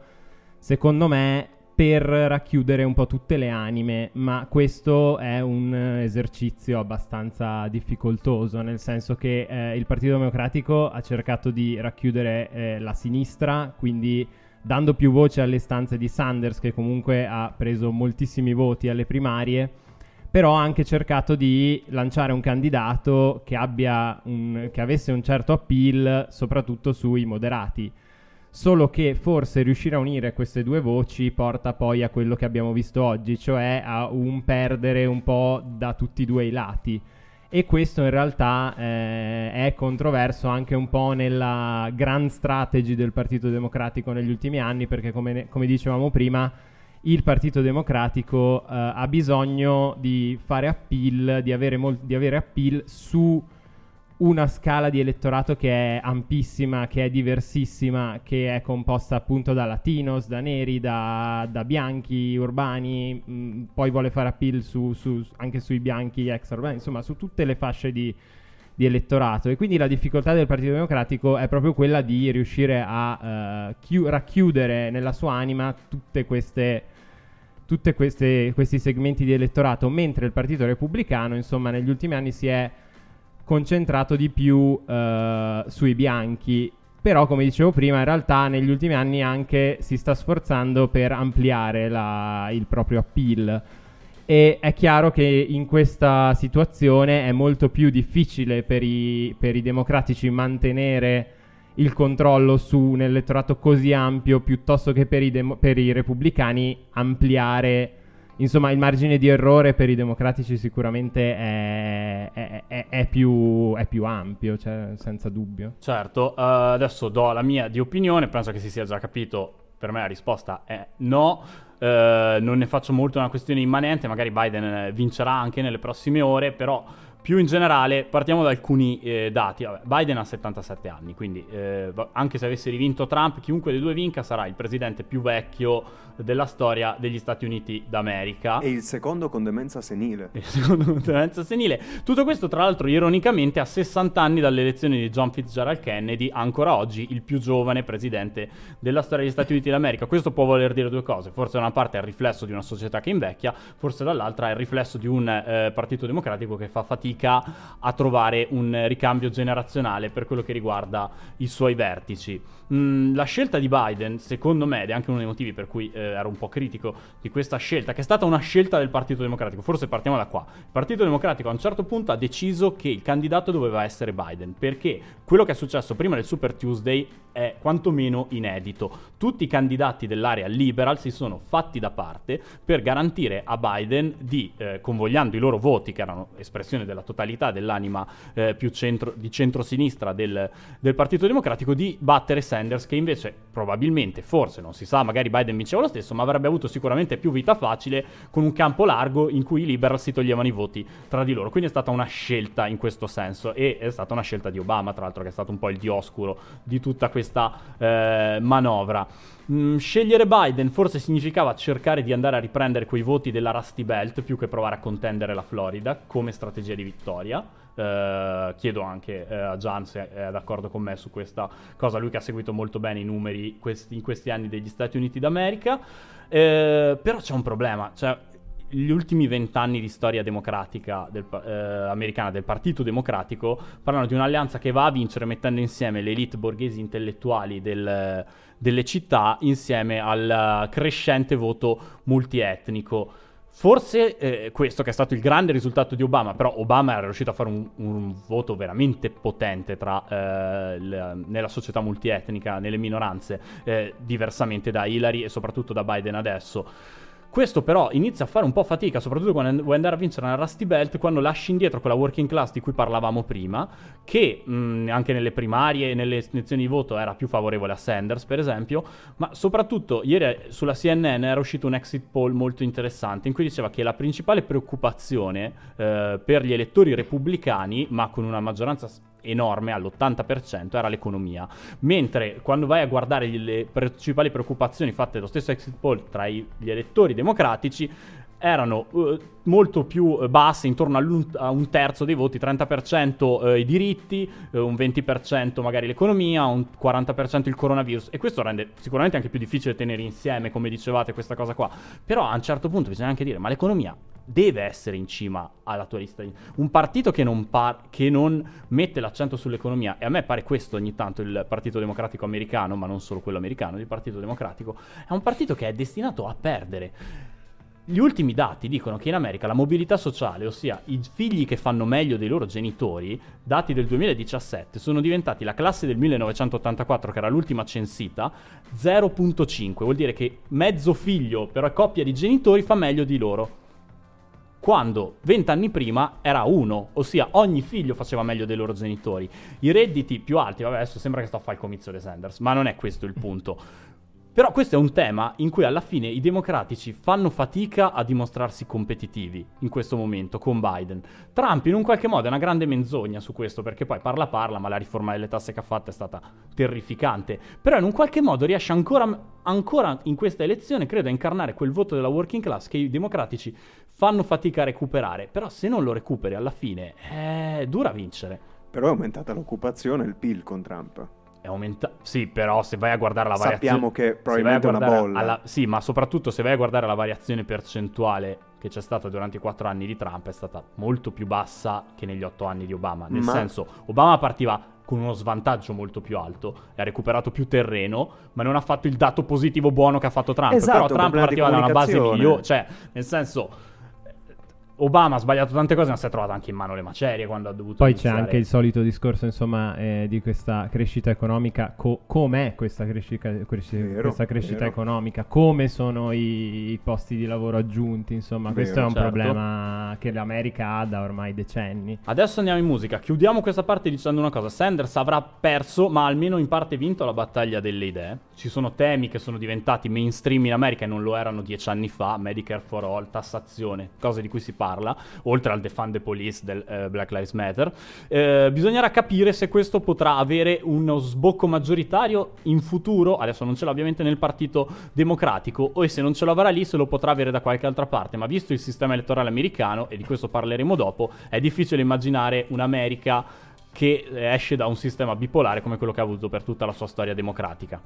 secondo me, per racchiudere un po' tutte le anime, ma questo è un esercizio abbastanza difficoltoso, nel senso che eh, il Partito Democratico ha cercato di racchiudere eh, la sinistra, quindi dando più voce alle istanze di Sanders, che comunque ha preso moltissimi voti alle primarie, però ha anche cercato di lanciare un candidato che, un- che avesse un certo appeal, soprattutto sui moderati. Solo che forse riuscire a unire queste due voci porta poi a quello che abbiamo visto oggi, cioè a un perdere un po' da tutti e due i lati. E questo in realtà eh, è controverso anche un po' nella grand strategy del Partito Democratico negli ultimi anni, perché come, ne- come dicevamo prima, il Partito Democratico eh, ha bisogno di fare appeal, di avere, mol- di avere appeal su una scala di elettorato che è ampissima, che è diversissima, che è composta appunto da latinos, da neri, da, da bianchi urbani, mh, poi vuole fare appeal su- su- anche sui bianchi extra urbani, insomma su tutte le fasce di, di elettorato. E quindi la difficoltà del Partito Democratico è proprio quella di riuscire a eh, chiu- racchiudere nella sua anima tutte queste tutti questi segmenti di elettorato, mentre il Partito Repubblicano, insomma, negli ultimi anni si è concentrato di più eh, sui bianchi. Però, come dicevo prima, in realtà negli ultimi anni anche si sta sforzando per ampliare la- il proprio appeal. E è chiaro che in questa situazione è molto più difficile per i, per i democratici mantenere il controllo su un elettorato così ampio piuttosto che per i, demo- per i repubblicani ampliare insomma il margine di errore per i democratici sicuramente è, è- è- è più, più ampio cioè, senza dubbio. Certo, eh, adesso do la mia di opinione, penso che si sia già capito, per me la risposta è no, Eh, non ne faccio molto una questione immanente, magari Biden vincerà anche nelle prossime ore, però più in generale partiamo da alcuni eh, dati. Vabbè, Biden ha 77 anni, quindi eh, anche se avesse rivinto Trump, chiunque dei due vinca sarà il presidente più vecchio della storia degli Stati Uniti d'America. E il secondo con demenza senile. secondo demenza senile. Tutto questo, tra l'altro, ironicamente, a 60 anni dalle elezioni di John Fitzgerald Kennedy, ancora oggi il più giovane presidente della storia degli Stati Uniti d'America. Questo può voler dire due cose. Forse da una parte è il riflesso di una società che invecchia, forse dall'altra è il riflesso di un eh, partito democratico che fa fatica a trovare un ricambio generazionale per quello che riguarda i suoi vertici. Mm, la scelta di Biden, secondo me, ed è anche uno dei motivi per cui eh, ero un po' critico di questa scelta, che è stata una scelta del Partito Democratico. Forse partiamo da qua. Il Partito Democratico a un certo punto ha deciso che il candidato doveva essere Biden, perché quello che è successo prima del Super Tuesday è quantomeno inedito. Tutti i candidati dell'area liberal si sono fatti da parte per garantire a Biden di, eh, convogliando i loro voti, che erano espressione della totalità dell'anima eh, più centro, di centrosinistra del, del Partito Democratico, di battere Sanders, che invece probabilmente, forse, non si sa, magari Biden vinceva lo stesso, ma avrebbe avuto sicuramente più vita facile con un campo largo in cui i liberal si toglievano i voti tra di loro. Quindi è stata una scelta in questo senso e è stata una scelta di Obama, tra l'altro, che è stato un po' il dioscuro di tutta questa eh, manovra. Mm, scegliere Biden forse significava cercare di andare a riprendere quei voti della Rusty Belt più che provare a contendere la Florida come strategia di vittoria. Eh, chiedo anche eh, a Gian se è d'accordo con me su questa cosa, lui che ha seguito molto bene i numeri questi- in questi anni degli Stati Uniti d'America. Eh, però c'è un problema, cioè gli ultimi vent'anni di storia democratica del eh, americana del Partito Democratico parlano di un'alleanza che va a vincere mettendo insieme le elite borghesi intellettuali del- delle città insieme al crescente voto multietnico. Forse eh, questo che è stato il grande risultato di Obama, però Obama era riuscito a fare un, un voto veramente potente tra, eh, il- nella società multietnica, nelle minoranze, eh, diversamente da Hillary e soprattutto da Biden adesso. Questo però inizia a fare un po' fatica, soprattutto quando vuoi andare a vincere una Rusty Belt, quando lasci indietro quella working class di cui parlavamo prima, che mh, anche nelle primarie e nelle elezioni di voto era più favorevole a Sanders, per esempio, ma soprattutto ieri sulla CNN era uscito un exit poll molto interessante in cui diceva che la principale preoccupazione eh, per gli elettori repubblicani, ma con una maggioranza enorme all'80% era l'economia. Mentre quando vai a guardare le principali preoccupazioni fatte dallo stesso exit poll tra gli elettori democratici erano eh, molto più eh, basse, intorno a un terzo dei voti, 30% eh, i diritti, eh, un 20% magari l'economia, un 40% il coronavirus e questo rende sicuramente anche più difficile tenere insieme, come dicevate, questa cosa qua. Però a un certo punto bisogna anche dire, ma l'economia deve essere in cima alla tua lista. Un partito che non, par- che non mette l'accento sull'economia, e a me pare questo ogni tanto il Partito Democratico americano, ma non solo quello americano, il Partito Democratico, è un partito che è destinato a perdere. Gli ultimi dati dicono che in America la mobilità sociale, ossia i figli che fanno meglio dei loro genitori, dati del 2017, sono diventati la classe del 1984, che era l'ultima censita, 0.5. Vuol dire che mezzo figlio per coppia di genitori fa meglio di loro. Quando vent'anni prima era uno, ossia ogni figlio faceva meglio dei loro genitori. I redditi più alti, vabbè, adesso sembra che sto a fare il comizio di Sanders, ma non è questo il punto. Però questo è un tema in cui alla fine i democratici fanno fatica a dimostrarsi competitivi in questo momento con Biden. Trump in un qualche modo è una grande menzogna su questo perché poi parla parla, ma la riforma delle tasse che ha fatto è stata terrificante. Però in un qualche modo riesce ancora, ancora in questa elezione, credo, a incarnare quel voto della working class che i democratici fanno fatica a recuperare. Però se non lo recuperi alla fine è dura vincere. Però è aumentata l'occupazione e il PIL con Trump. È aumentato. Sì, però se vai a guardare la variazione. Sappiamo che probabilmente è una bolla. alla- Sì, ma soprattutto se vai a guardare la variazione percentuale che c'è stata durante i quattro anni di Trump è stata molto più bassa che negli otto anni di Obama. Nel Ma- senso, Obama partiva con uno svantaggio molto più alto e ha recuperato più terreno, ma non ha fatto il dato positivo buono che ha fatto Trump. Esatto, Però Trump partiva da una base migliore, cioè, nel senso. Obama ha sbagliato tante cose, ma si è trovato anche in mano le macerie quando ha dovuto Poi c'è iniziare. anche il solito discorso, insomma, eh, di questa crescita economica. co- com'è questa crescita, cresci- Vero, questa crescita vero. economica? Come sono i, i posti di lavoro aggiunti? Insomma, questo è Vero, un certo. problema che l'America ha da ormai decenni. Adesso andiamo in musica. Chiudiamo questa parte dicendo una cosa: Sanders avrà perso, ma almeno in parte vinto la battaglia delle idee. Ci sono temi che sono diventati mainstream in America e non lo erano dieci anni fa: Medicare for all, tassazione, cose di cui si parla, oltre al defund the police del eh, Black Lives Matter. Eh, bisognerà capire se questo potrà avere uno sbocco maggioritario in futuro. Adesso non ce l'ha ovviamente nel Partito Democratico, o se non ce l'avrà lì, se lo potrà avere da qualche altra parte. Ma visto il sistema elettorale americano, e di questo parleremo dopo, è difficile immaginare un'America che esce da un sistema bipolare come quello che ha avuto per tutta la sua storia democratica.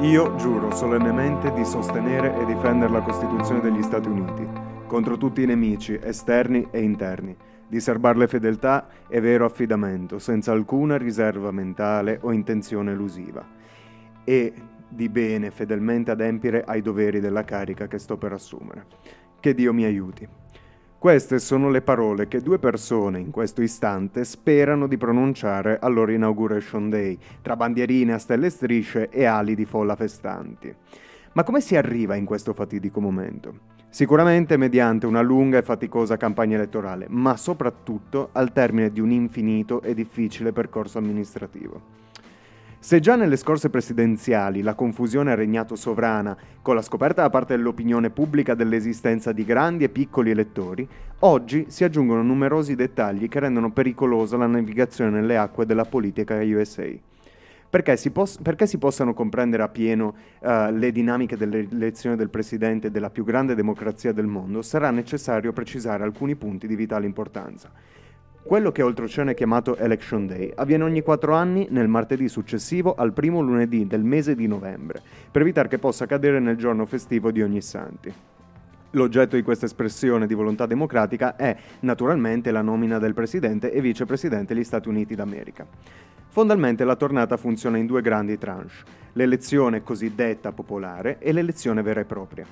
Io giuro solennemente di sostenere e difendere la Costituzione degli Stati Uniti contro tutti i nemici esterni e interni, di serbarle fedeltà e vero affidamento, senza alcuna riserva mentale o intenzione elusiva, e di bene fedelmente adempiere ai doveri della carica che sto per assumere. Che Dio mi aiuti. Queste sono le parole che due persone in questo istante sperano di pronunciare al loro Inauguration Day, tra bandierine a stelle strisce e ali di folla festanti. Ma come si arriva in questo fatidico momento? Sicuramente mediante una lunga e faticosa campagna elettorale, ma soprattutto al termine di un infinito e difficile percorso amministrativo. Se già nelle scorse presidenziali la confusione ha regnato sovrana con la scoperta da parte dell'opinione pubblica dell'esistenza di grandi e piccoli elettori, oggi si aggiungono numerosi dettagli che rendono pericolosa la navigazione nelle acque della politica USA. Perché si, pos- perché si possano comprendere appieno uh, le dinamiche dell'elezione del presidente della più grande democrazia del mondo, sarà necessario precisare alcuni punti di vitale importanza. Quello che oltreoceano è chiamato Election Day avviene ogni quattro anni nel martedì successivo al primo lunedì del mese di novembre, per evitare che possa cadere nel giorno festivo di ogni santi. L'oggetto di questa espressione di volontà democratica è naturalmente la nomina del presidente e vicepresidente degli Stati Uniti d'America. Fondamentalmente la tornata funziona in due grandi tranche, l'elezione cosiddetta popolare e l'elezione vera e propria.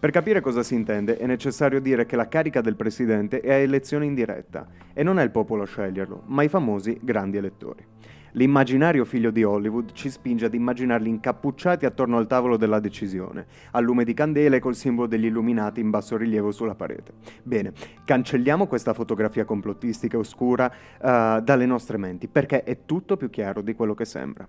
Per capire cosa si intende è necessario dire che la carica del presidente è a elezione indiretta e non è il popolo a sceglierlo, ma i famosi grandi elettori. L'immaginario figlio di Hollywood ci spinge ad immaginarli incappucciati attorno al tavolo della decisione, a lume di candele col simbolo degli illuminati in basso rilievo sulla parete. Bene, cancelliamo questa fotografia complottistica oscura uh, dalle nostre menti, perché è tutto più chiaro di quello che sembra.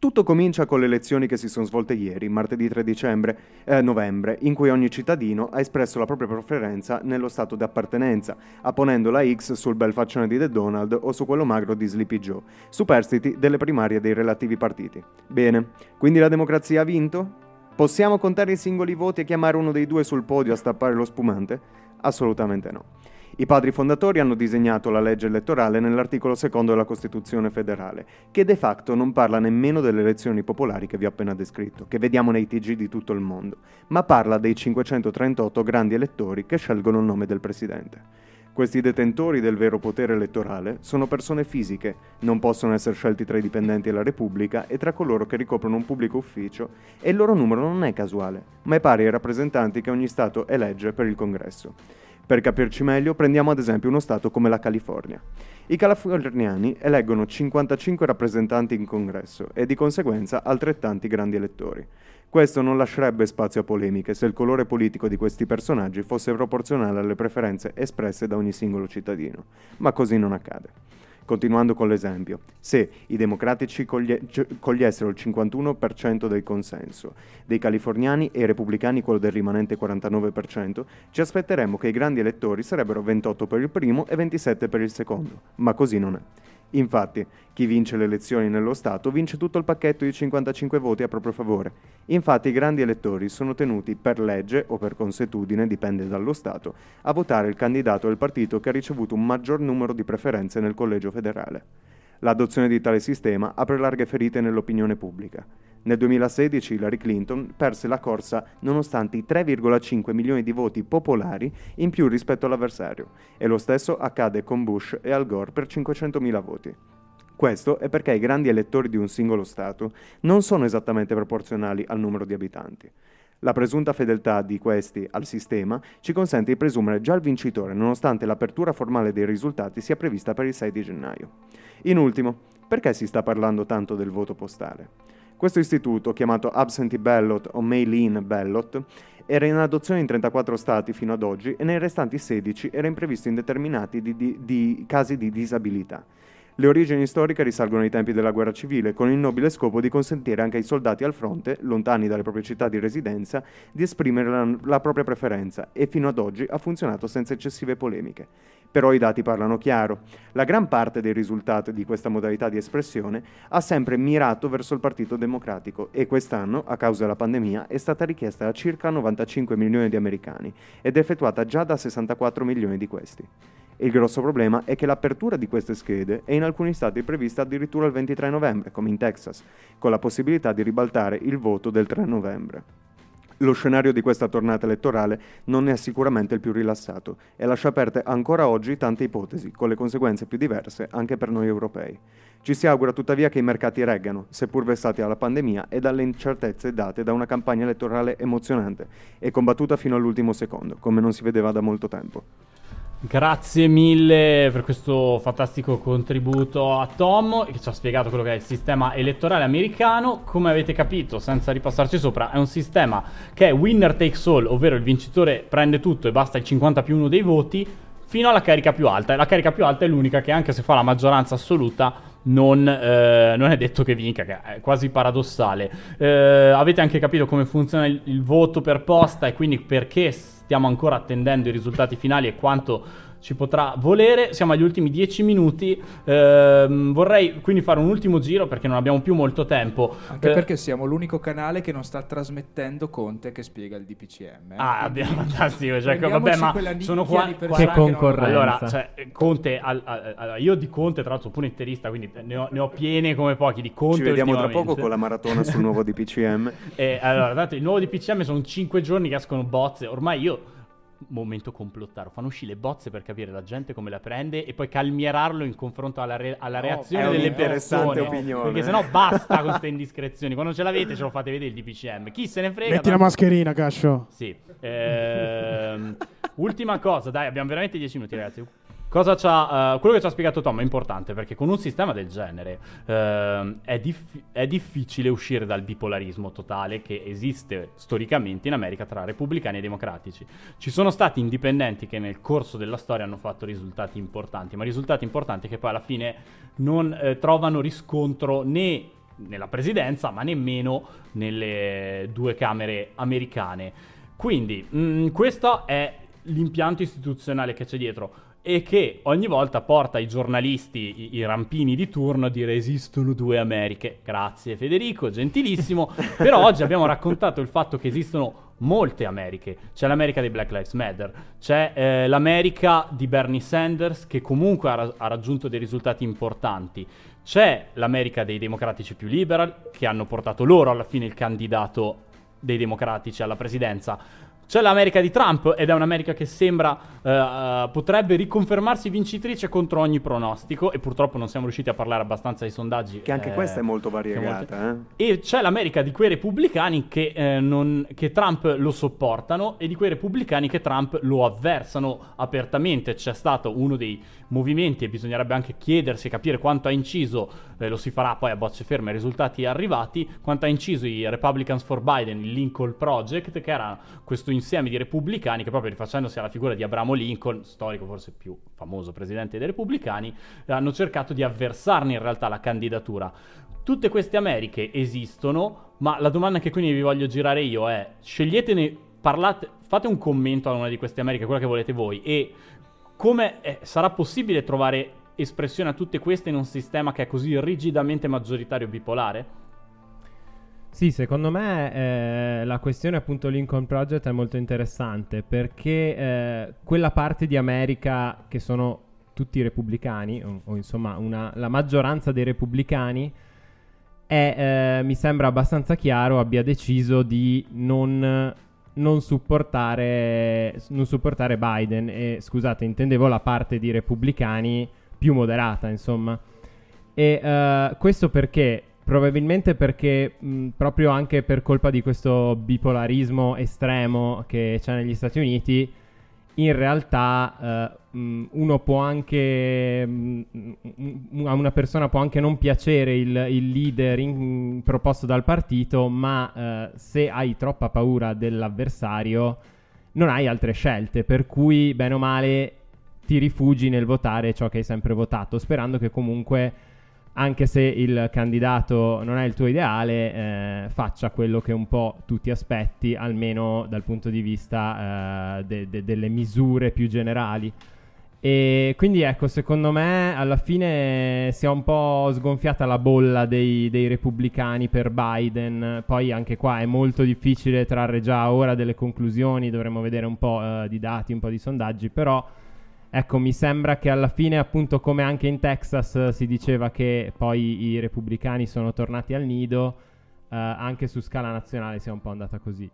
Tutto comincia con le elezioni che si sono svolte ieri, martedì 3 dicembre, eh, novembre, in cui ogni cittadino ha espresso la propria preferenza nello stato di appartenenza, apponendo la X sul bel faccione di The Donald o su quello magro di Sleepy Joe, superstiti delle primarie dei relativi partiti. Bene, quindi la democrazia ha vinto? Possiamo contare i singoli voti e chiamare uno dei due sul podio a stappare lo spumante? Assolutamente no. I padri fondatori hanno disegnato la legge elettorale nell'articolo secondo della Costituzione federale, che de facto non parla nemmeno delle elezioni popolari che vi ho appena descritto, che vediamo nei TG di tutto il mondo, ma parla dei 538 grandi elettori che scelgono il nome del presidente. Questi detentori del vero potere elettorale sono persone fisiche, non possono essere scelti tra i dipendenti della Repubblica e tra coloro che ricoprono un pubblico ufficio e il loro numero non è casuale, ma è pari ai rappresentanti che ogni Stato elegge per il Congresso. Per capirci meglio, prendiamo ad esempio uno Stato come la California. I californiani eleggono 55 rappresentanti in congresso e di conseguenza altrettanti grandi elettori. Questo non lascerebbe spazio a polemiche se il colore politico di questi personaggi fosse proporzionale alle preferenze espresse da ogni singolo cittadino, ma così non accade. Continuando con l'esempio, se i democratici coglie- cogliessero il 51% del consenso dei californiani e i repubblicani quello del rimanente 49%, ci aspetteremmo che i grandi elettori sarebbero 28 per il primo e 27 per il secondo, ma così non è. Infatti, chi vince le elezioni nello Stato vince tutto il pacchetto di 55 voti a proprio favore. Infatti i grandi elettori sono tenuti per legge o per consuetudine, dipende dallo Stato, a votare il candidato del partito che ha ricevuto un maggior numero di preferenze nel collegio federale. L'adozione di tale sistema apre larghe ferite nell'opinione pubblica. Nel 2016 Hillary Clinton perse la corsa nonostante i 3,5 milioni di voti popolari in più rispetto all'avversario e lo stesso accade con Bush e Al Gore per 500.000 voti. Questo è perché i grandi elettori di un singolo Stato non sono esattamente proporzionali al numero di abitanti. La presunta fedeltà di questi al sistema ci consente di presumere già il vincitore nonostante l'apertura formale dei risultati sia prevista per il 6 di gennaio. In ultimo, perché si sta parlando tanto del voto postale? Questo istituto, chiamato Absentee Ballot o Mail-in Ballot, era in adozione in 34 stati fino ad oggi e nei restanti 16 era imprevisto in determinati di, di, di casi di disabilità. Le origini storiche risalgono ai tempi della guerra civile, con il nobile scopo di consentire anche ai soldati al fronte, lontani dalle proprie città di residenza, di esprimere la, la propria preferenza e fino ad oggi ha funzionato senza eccessive polemiche. Però i dati parlano chiaro. La gran parte dei risultati di questa modalità di espressione ha sempre mirato verso il Partito Democratico e quest'anno, a causa della pandemia, è stata richiesta da circa 95 milioni di americani ed effettuata già da 64 milioni di questi. Il grosso problema è che l'apertura di queste schede è in alcuni stati prevista addirittura il 23 novembre, come in Texas, con la possibilità di ribaltare il voto del 3 novembre. Lo scenario di questa tornata elettorale non è sicuramente il più rilassato e lascia aperte ancora oggi tante ipotesi, con le conseguenze più diverse anche per noi europei. Ci si augura tuttavia che i mercati reggano, seppur vessati dalla pandemia e dalle incertezze date da una campagna elettorale emozionante e combattuta fino all'ultimo secondo, come non si vedeva da molto tempo. Grazie mille per questo fantastico contributo a Tom che ci ha spiegato quello che è il sistema elettorale americano. Come avete capito, senza ripassarci sopra, è un sistema che è winner takes all, ovvero il vincitore prende tutto e basta il 50 più 1 dei voti, fino alla carica più alta. E la carica più alta è l'unica che anche se fa la maggioranza assoluta non, eh, non è detto che vinca, che è quasi paradossale. Eh, avete anche capito come funziona il, il voto per posta e quindi perché stiamo ancora attendendo i risultati finali e quanto ci potrà volere. Siamo agli ultimi 10 minuti. Ehm, vorrei quindi fare un ultimo giro perché non abbiamo più molto tempo. Anche Eh, perché siamo l'unico canale che non sta trasmettendo Conte che spiega il DPCM. eh. Ah, abbiamo fantastico. Cioè, vabbè, ma sono qua. Che che non- concorrenza. Allora, cioè, Conte, al- al- al- io di Conte, tra l'altro, pure interista, quindi ne ho, ne ho piene come pochi. Di Conte Ci vediamo tra poco con la maratona sul nuovo DPCM. E allora, tanto il nuovo DPCM sono 5 giorni che escono bozze. Ormai io. Momento complottaro, fanno uscire le bozze per capire la gente come la prende e poi calmierarlo in confronto alla, re- alla reazione è delle persone. opinione. Perché sennò basta con queste indiscrezioni. Quando ce l'avete, ce lo fate vedere il DPCM. Chi se ne frega? Metti la tanto- mascherina, Cascio. Sì. Ehm, ultima cosa, dai, abbiamo veramente 10 minuti, ragazzi. Cosa c'ha, eh, quello che ci ha spiegato Tom è importante perché con un sistema del genere ehm, è, dif- è difficile uscire dal bipolarismo totale che esiste storicamente in America tra repubblicani e democratici. Ci sono stati indipendenti che nel corso della storia hanno fatto risultati importanti, ma risultati importanti che poi alla fine non eh, trovano riscontro né nella presidenza, ma nemmeno nelle due camere americane. Quindi, mh, questo è l'impianto istituzionale che c'è dietro e che ogni volta porta i giornalisti, i, i rampini di turno a dire esistono due Americhe. Grazie Federico, gentilissimo. Però oggi abbiamo raccontato il fatto che esistono molte Americhe. C'è l'America dei Black Lives Matter, c'è eh, l'America di Bernie Sanders che comunque ha, ra- ha raggiunto dei risultati importanti. C'è l'America dei democratici più liberal che hanno portato loro alla fine il candidato dei democratici alla presidenza. C'è l'America di Trump ed è un'America che sembra eh, eh, potrebbe riconfermarsi vincitrice contro ogni pronostico e purtroppo non siamo riusciti a parlare abbastanza ai sondaggi. Che anche eh, questa è molto che molte- variegata. eh. e c'è l'America di quei repubblicani che, eh, non- che Trump lo sopportano e di quei repubblicani che Trump lo avversano apertamente. C'è stato uno dei movimenti e bisognerebbe anche chiedersi e capire quanto ha inciso, eh, lo si farà poi a bocce ferme, ai risultati arrivati, quanto ha inciso i Republicans for Biden, il Lincoln Project, che era questo insieme di repubblicani che proprio rifacendosi alla figura di Abramo Lincoln, storico forse più famoso presidente dei repubblicani, hanno cercato di avversarne in realtà la candidatura. Tutte queste Americhe esistono, ma la domanda che quindi vi voglio girare io è: sceglietene, parlate, fate un commento a una di queste Americhe, quella che volete voi, e come eh, sarà possibile trovare espressione a tutte queste in un sistema che è così rigidamente maggioritario bipolare? Sì, secondo me eh, la questione appunto Lincoln Project è molto interessante perché eh, quella parte di America che sono tutti repubblicani, o, o insomma una- la maggioranza dei repubblicani, è, eh, mi sembra abbastanza chiaro abbia deciso di non, non supportare, non supportare Biden. E scusate, intendevo la parte di repubblicani più moderata, insomma. E eh, questo perché? Probabilmente perché mh, proprio anche per colpa di questo bipolarismo estremo che c'è negli Stati Uniti, in realtà eh, mh, uno può anche mh, mh, a una persona può anche non piacere il, il leader in- proposto dal partito, ma eh, se hai troppa paura dell'avversario non hai altre scelte, per cui bene o male ti rifugi nel votare ciò che hai sempre votato, sperando che comunque anche se il candidato non è il tuo ideale, eh, faccia quello che un po' tu ti aspetti, almeno dal punto di vista eh, de- de- delle misure più generali. E quindi ecco, secondo me alla fine si è un po' sgonfiata la bolla dei, dei repubblicani per Biden. Poi anche qua è molto difficile trarre già ora delle conclusioni, dovremmo vedere un po' eh, di dati, un po' di sondaggi, però ecco, mi sembra che alla fine, appunto, come anche in Texas eh, si diceva che poi i repubblicani sono tornati al nido, eh, anche su scala nazionale sia un po' andata così.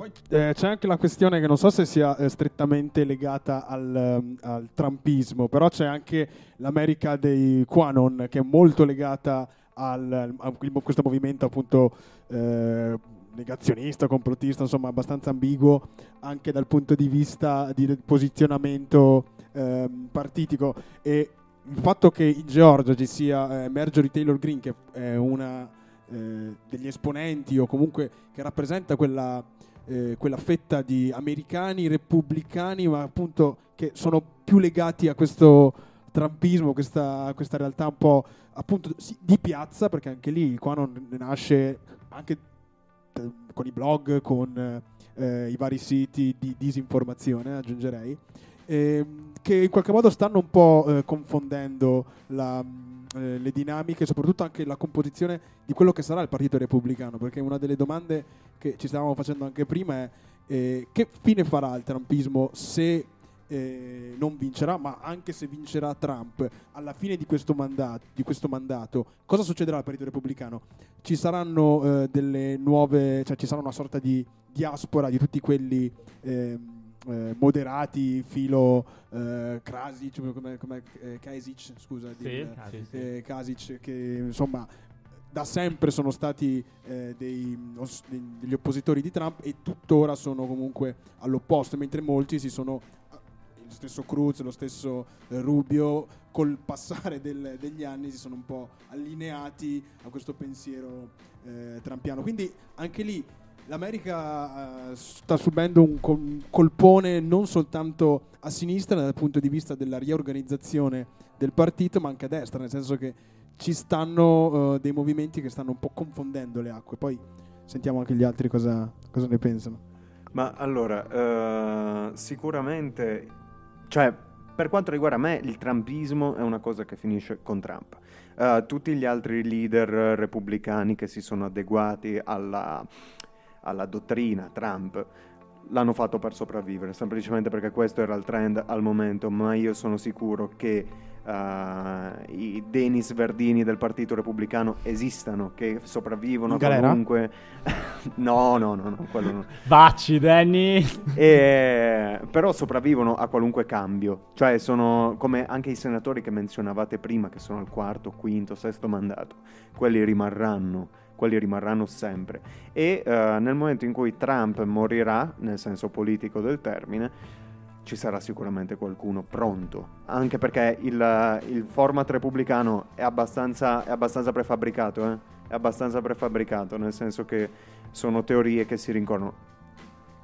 Poi eh, c'è anche la questione che non so se sia eh, strettamente legata al, ehm, al trumpismo, però c'è anche l'America dei Quanon che è molto legata al, a questo movimento appunto eh, negazionista, complottista, insomma abbastanza ambiguo anche dal punto di vista di posizionamento ehm, partitico. E il fatto che in Georgia ci sia eh, Marjorie Taylor Greene che è una eh, degli esponenti o comunque che rappresenta quella, eh, quella fetta di americani repubblicani ma appunto che sono più legati a questo trumpismo, questa, questa realtà un po' appunto sì, di piazza perché anche lì qua non nasce anche eh, con i blog, con eh, i vari siti di disinformazione, aggiungerei, ehm, che in qualche modo stanno un po' eh, confondendo la, mh, eh, le dinamiche, soprattutto anche la composizione di quello che sarà il Partito Repubblicano, perché una delle domande che ci stavamo facendo anche prima è eh, che fine farà il trumpismo se eh, non vincerà, ma anche se vincerà Trump alla fine di questo, mandato, di questo mandato, cosa succederà al Partito Repubblicano? Ci saranno eh, delle nuove, cioè ci sarà una sorta di diaspora di tutti quelli ehm, eh, moderati, filo eh, Krasic, come, come eh, Kasic, scusa, Sì, di- Kasic, Kasic, che insomma da sempre sono stati eh, dei- os- degli oppositori di Trump e tuttora sono comunque all'opposto, mentre molti si sono lo stesso Cruz, lo stesso eh, Rubio, col passare del- degli anni si sono un po' allineati a questo pensiero eh, trampiano. Quindi anche lì l'America eh, sta subendo un, col- un colpone non soltanto a sinistra dal punto di vista della riorganizzazione del partito, ma anche a destra, nel senso che ci stanno eh, dei movimenti che stanno un po' confondendo le acque. Poi sentiamo anche gli altri cosa, cosa ne pensano. Ma allora, eh, sicuramente, cioè, per quanto riguarda me, il trumpismo è una cosa che finisce con Trump. Eh, tutti gli altri leader repubblicani che si sono adeguati alla, alla dottrina Trump l'hanno fatto per sopravvivere, semplicemente perché questo era il trend al momento, ma io sono sicuro che eh, i Denis Verdini del Partito Repubblicano esistano, che sopravvivono qualunque... no, no, no, no, quello no. Vacci, Danny. E- però sopravvivono a qualunque cambio, cioè sono come anche i senatori che menzionavate prima, che sono al quarto, quinto, sesto mandato, quelli rimarranno, quelli rimarranno sempre. E eh, nel momento in cui Trump morirà, nel senso politico del termine, ci sarà sicuramente qualcuno pronto, anche perché il, il format repubblicano è abbastanza, è abbastanza prefabbricato, eh? è abbastanza prefabbricato, nel senso che sono teorie che si rincorrono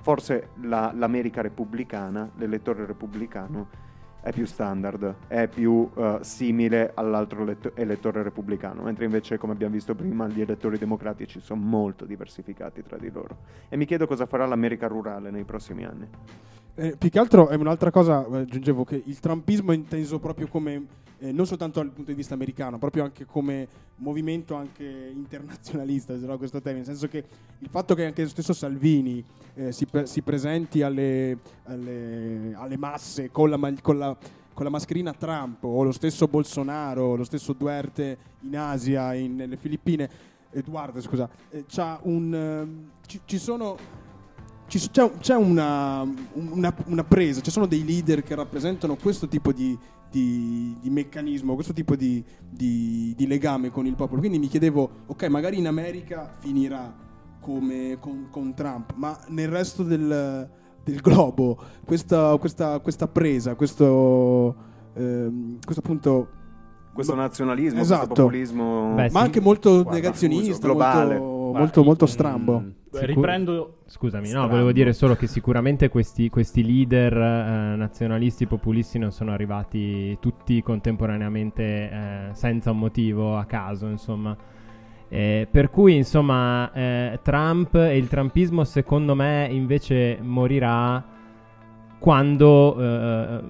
forse la- l'America repubblicana, l'elettore repubblicano, è più standard, è più eh, simile all'altro letto- elettore repubblicano, mentre invece, come abbiamo visto prima, gli elettori democratici sono molto diversificati tra di loro. E mi chiedo cosa farà l'America rurale nei prossimi anni. Eh, più che altro è un'altra cosa, eh, aggiungevo che il trumpismo è inteso proprio come, eh, non soltanto dal punto di vista americano, proprio anche come movimento anche internazionalista, userò questo termine, nel senso che il fatto che anche lo stesso Salvini eh, si, pre- si presenti alle, alle- alle masse con la, con, la, con la mascherina Trump, o lo stesso Bolsonaro, lo stesso Duerte in Asia, in- nelle Filippine, Edoardo, scusa, eh, un, ehm, ci- ci sono c'è, c'è una, una- una presa, ci sono dei leader che rappresentano questo tipo di, di- di meccanismo, questo tipo di, di- di legame con il popolo. Quindi mi chiedevo, ok, magari in America finirà come con, con Trump, ma nel resto del, del globo questa, questa- questa presa, questo, ehm, questo appunto... Questo nazionalismo, Esatto. questo populismo... Beh, ma sì. anche molto Guarda, negazionista, globale. molto, molto, molto Mm, strambo. Beh, riprendo. Scusami, no, Strambo. volevo dire solo che sicuramente questi, questi leader eh, nazionalisti populisti non sono arrivati tutti contemporaneamente eh, senza un motivo, a caso, insomma. Eh, per cui, insomma, eh, Trump e il trumpismo, secondo me, invece morirà quando, eh,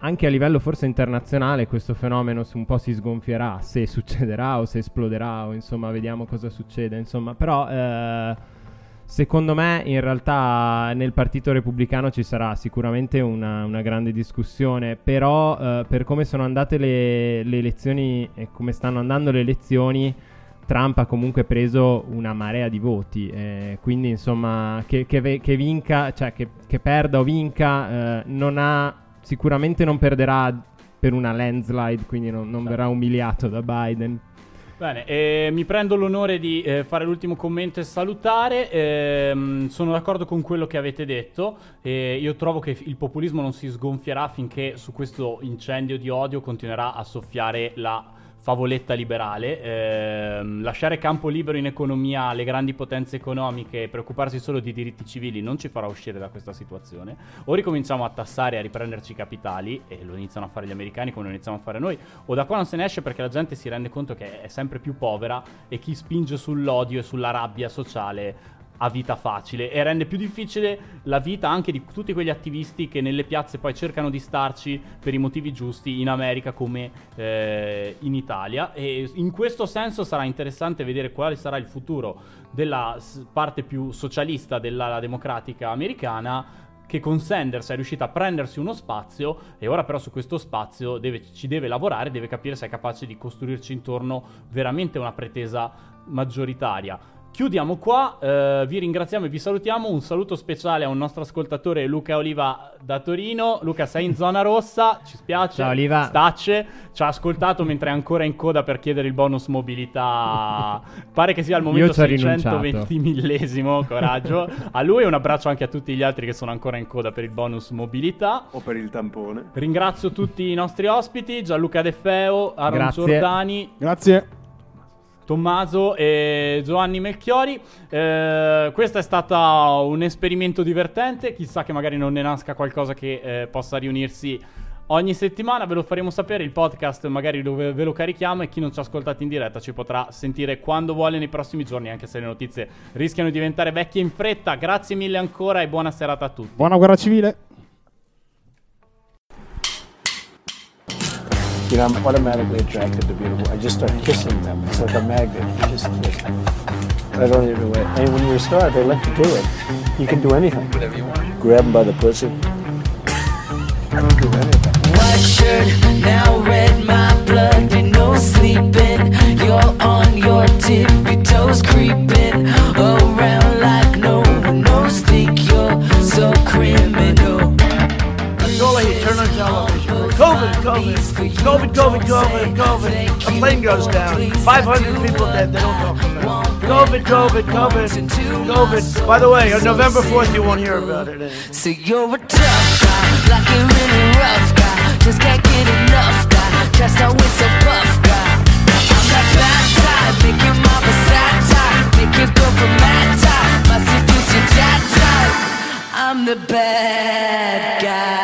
anche a livello forse internazionale, questo fenomeno un po' si sgonfierà, se succederà o se esploderà, o insomma, vediamo cosa succede. Insomma, però, eh, Secondo me, in realtà, nel Partito Repubblicano ci sarà sicuramente una, una grande discussione, però eh, per come sono andate le, le elezioni e come stanno andando le elezioni, Trump ha comunque preso una marea di voti, eh, quindi insomma che, che che vinca, cioè che, che perda o vinca, eh, non ha, sicuramente non perderà per una landslide, quindi non, non verrà umiliato da Biden. Bene, eh, mi prendo l'onore di eh, fare l'ultimo commento e salutare. Ehm, sono d'accordo con quello che avete detto. Eh, io trovo che il populismo non si sgonfierà finché su questo incendio di odio continuerà a soffiare la favoletta liberale. Ehm, lasciare campo libero in economia alle grandi potenze economiche e preoccuparsi solo di diritti civili non ci farà uscire da questa situazione. O ricominciamo a tassare e a riprenderci i capitali, e lo iniziano a fare gli americani come lo iniziamo a fare noi, o da qua non se ne esce perché la gente si rende conto che è sempre più povera e chi spinge sull'odio e sulla rabbia sociale ha vita facile e rende più difficile la vita anche di tutti quegli attivisti che nelle piazze poi cercano di starci per i motivi giusti in America come eh, in Italia e in questo senso sarà interessante vedere quale sarà il futuro della parte più socialista della democratica americana che con Sanders è riuscita a prendersi uno spazio e ora però su questo spazio deve- ci deve lavorare, deve capire se è capace di costruirci intorno veramente una pretesa maggioritaria. Chiudiamo qua, eh, vi ringraziamo e vi salutiamo. Un saluto speciale a un nostro ascoltatore Luca Oliva da Torino. Luca, sei in zona rossa, ci spiace. Ciao, Oliva. Stacce, ci ha ascoltato mentre è ancora in coda per chiedere il bonus mobilità. Pare che sia il momento Io ci ho rinunciato. 620 millesimo, coraggio. A lui e un abbraccio anche a tutti gli altri che sono ancora in coda per il bonus mobilità. O per il tampone. Ringrazio tutti i nostri ospiti, Gianluca De Feo, Aaron Grazie. Giordani, Grazie. Tommaso e Giovanni Melchiori. Eh, questo è stato un esperimento divertente. Chissà che magari non ne nasca qualcosa che eh, possa riunirsi ogni settimana. Ve lo faremo sapere. Il podcast magari dove ve lo carichiamo e chi non ci ha ascoltato in diretta ci potrà sentire quando vuole nei prossimi giorni, anche se le notizie rischiano di diventare vecchie in fretta. Grazie mille ancora e buona serata a tutti. Buona guerra civile. You know, I'm automatically attracted to beautiful. I just start kissing them. It's like a magnet. You just kiss. I don't even wait. And when you're a star, they let you do it. You can do anything. Whatever you want. Grab them by the pussy. I don't do anything. White shirt, now red, my blood, and no sleeping. You're on your tippy toes, creeping around COVID, COVID, COVID, COVID, COVID. A plane goes down. 500 people dead. They don't talk about it. COVID, COVID, COVID, COVID. By the way, on November 4th, you won't hear about it. Eh? So you're a tough guy, like you're really rough guy. Just can't get enough guy. Out with buff guy. I'm that bad type, make your sad type, make your girlfriend mad type, my seduce your dad type. I'm the bad guy.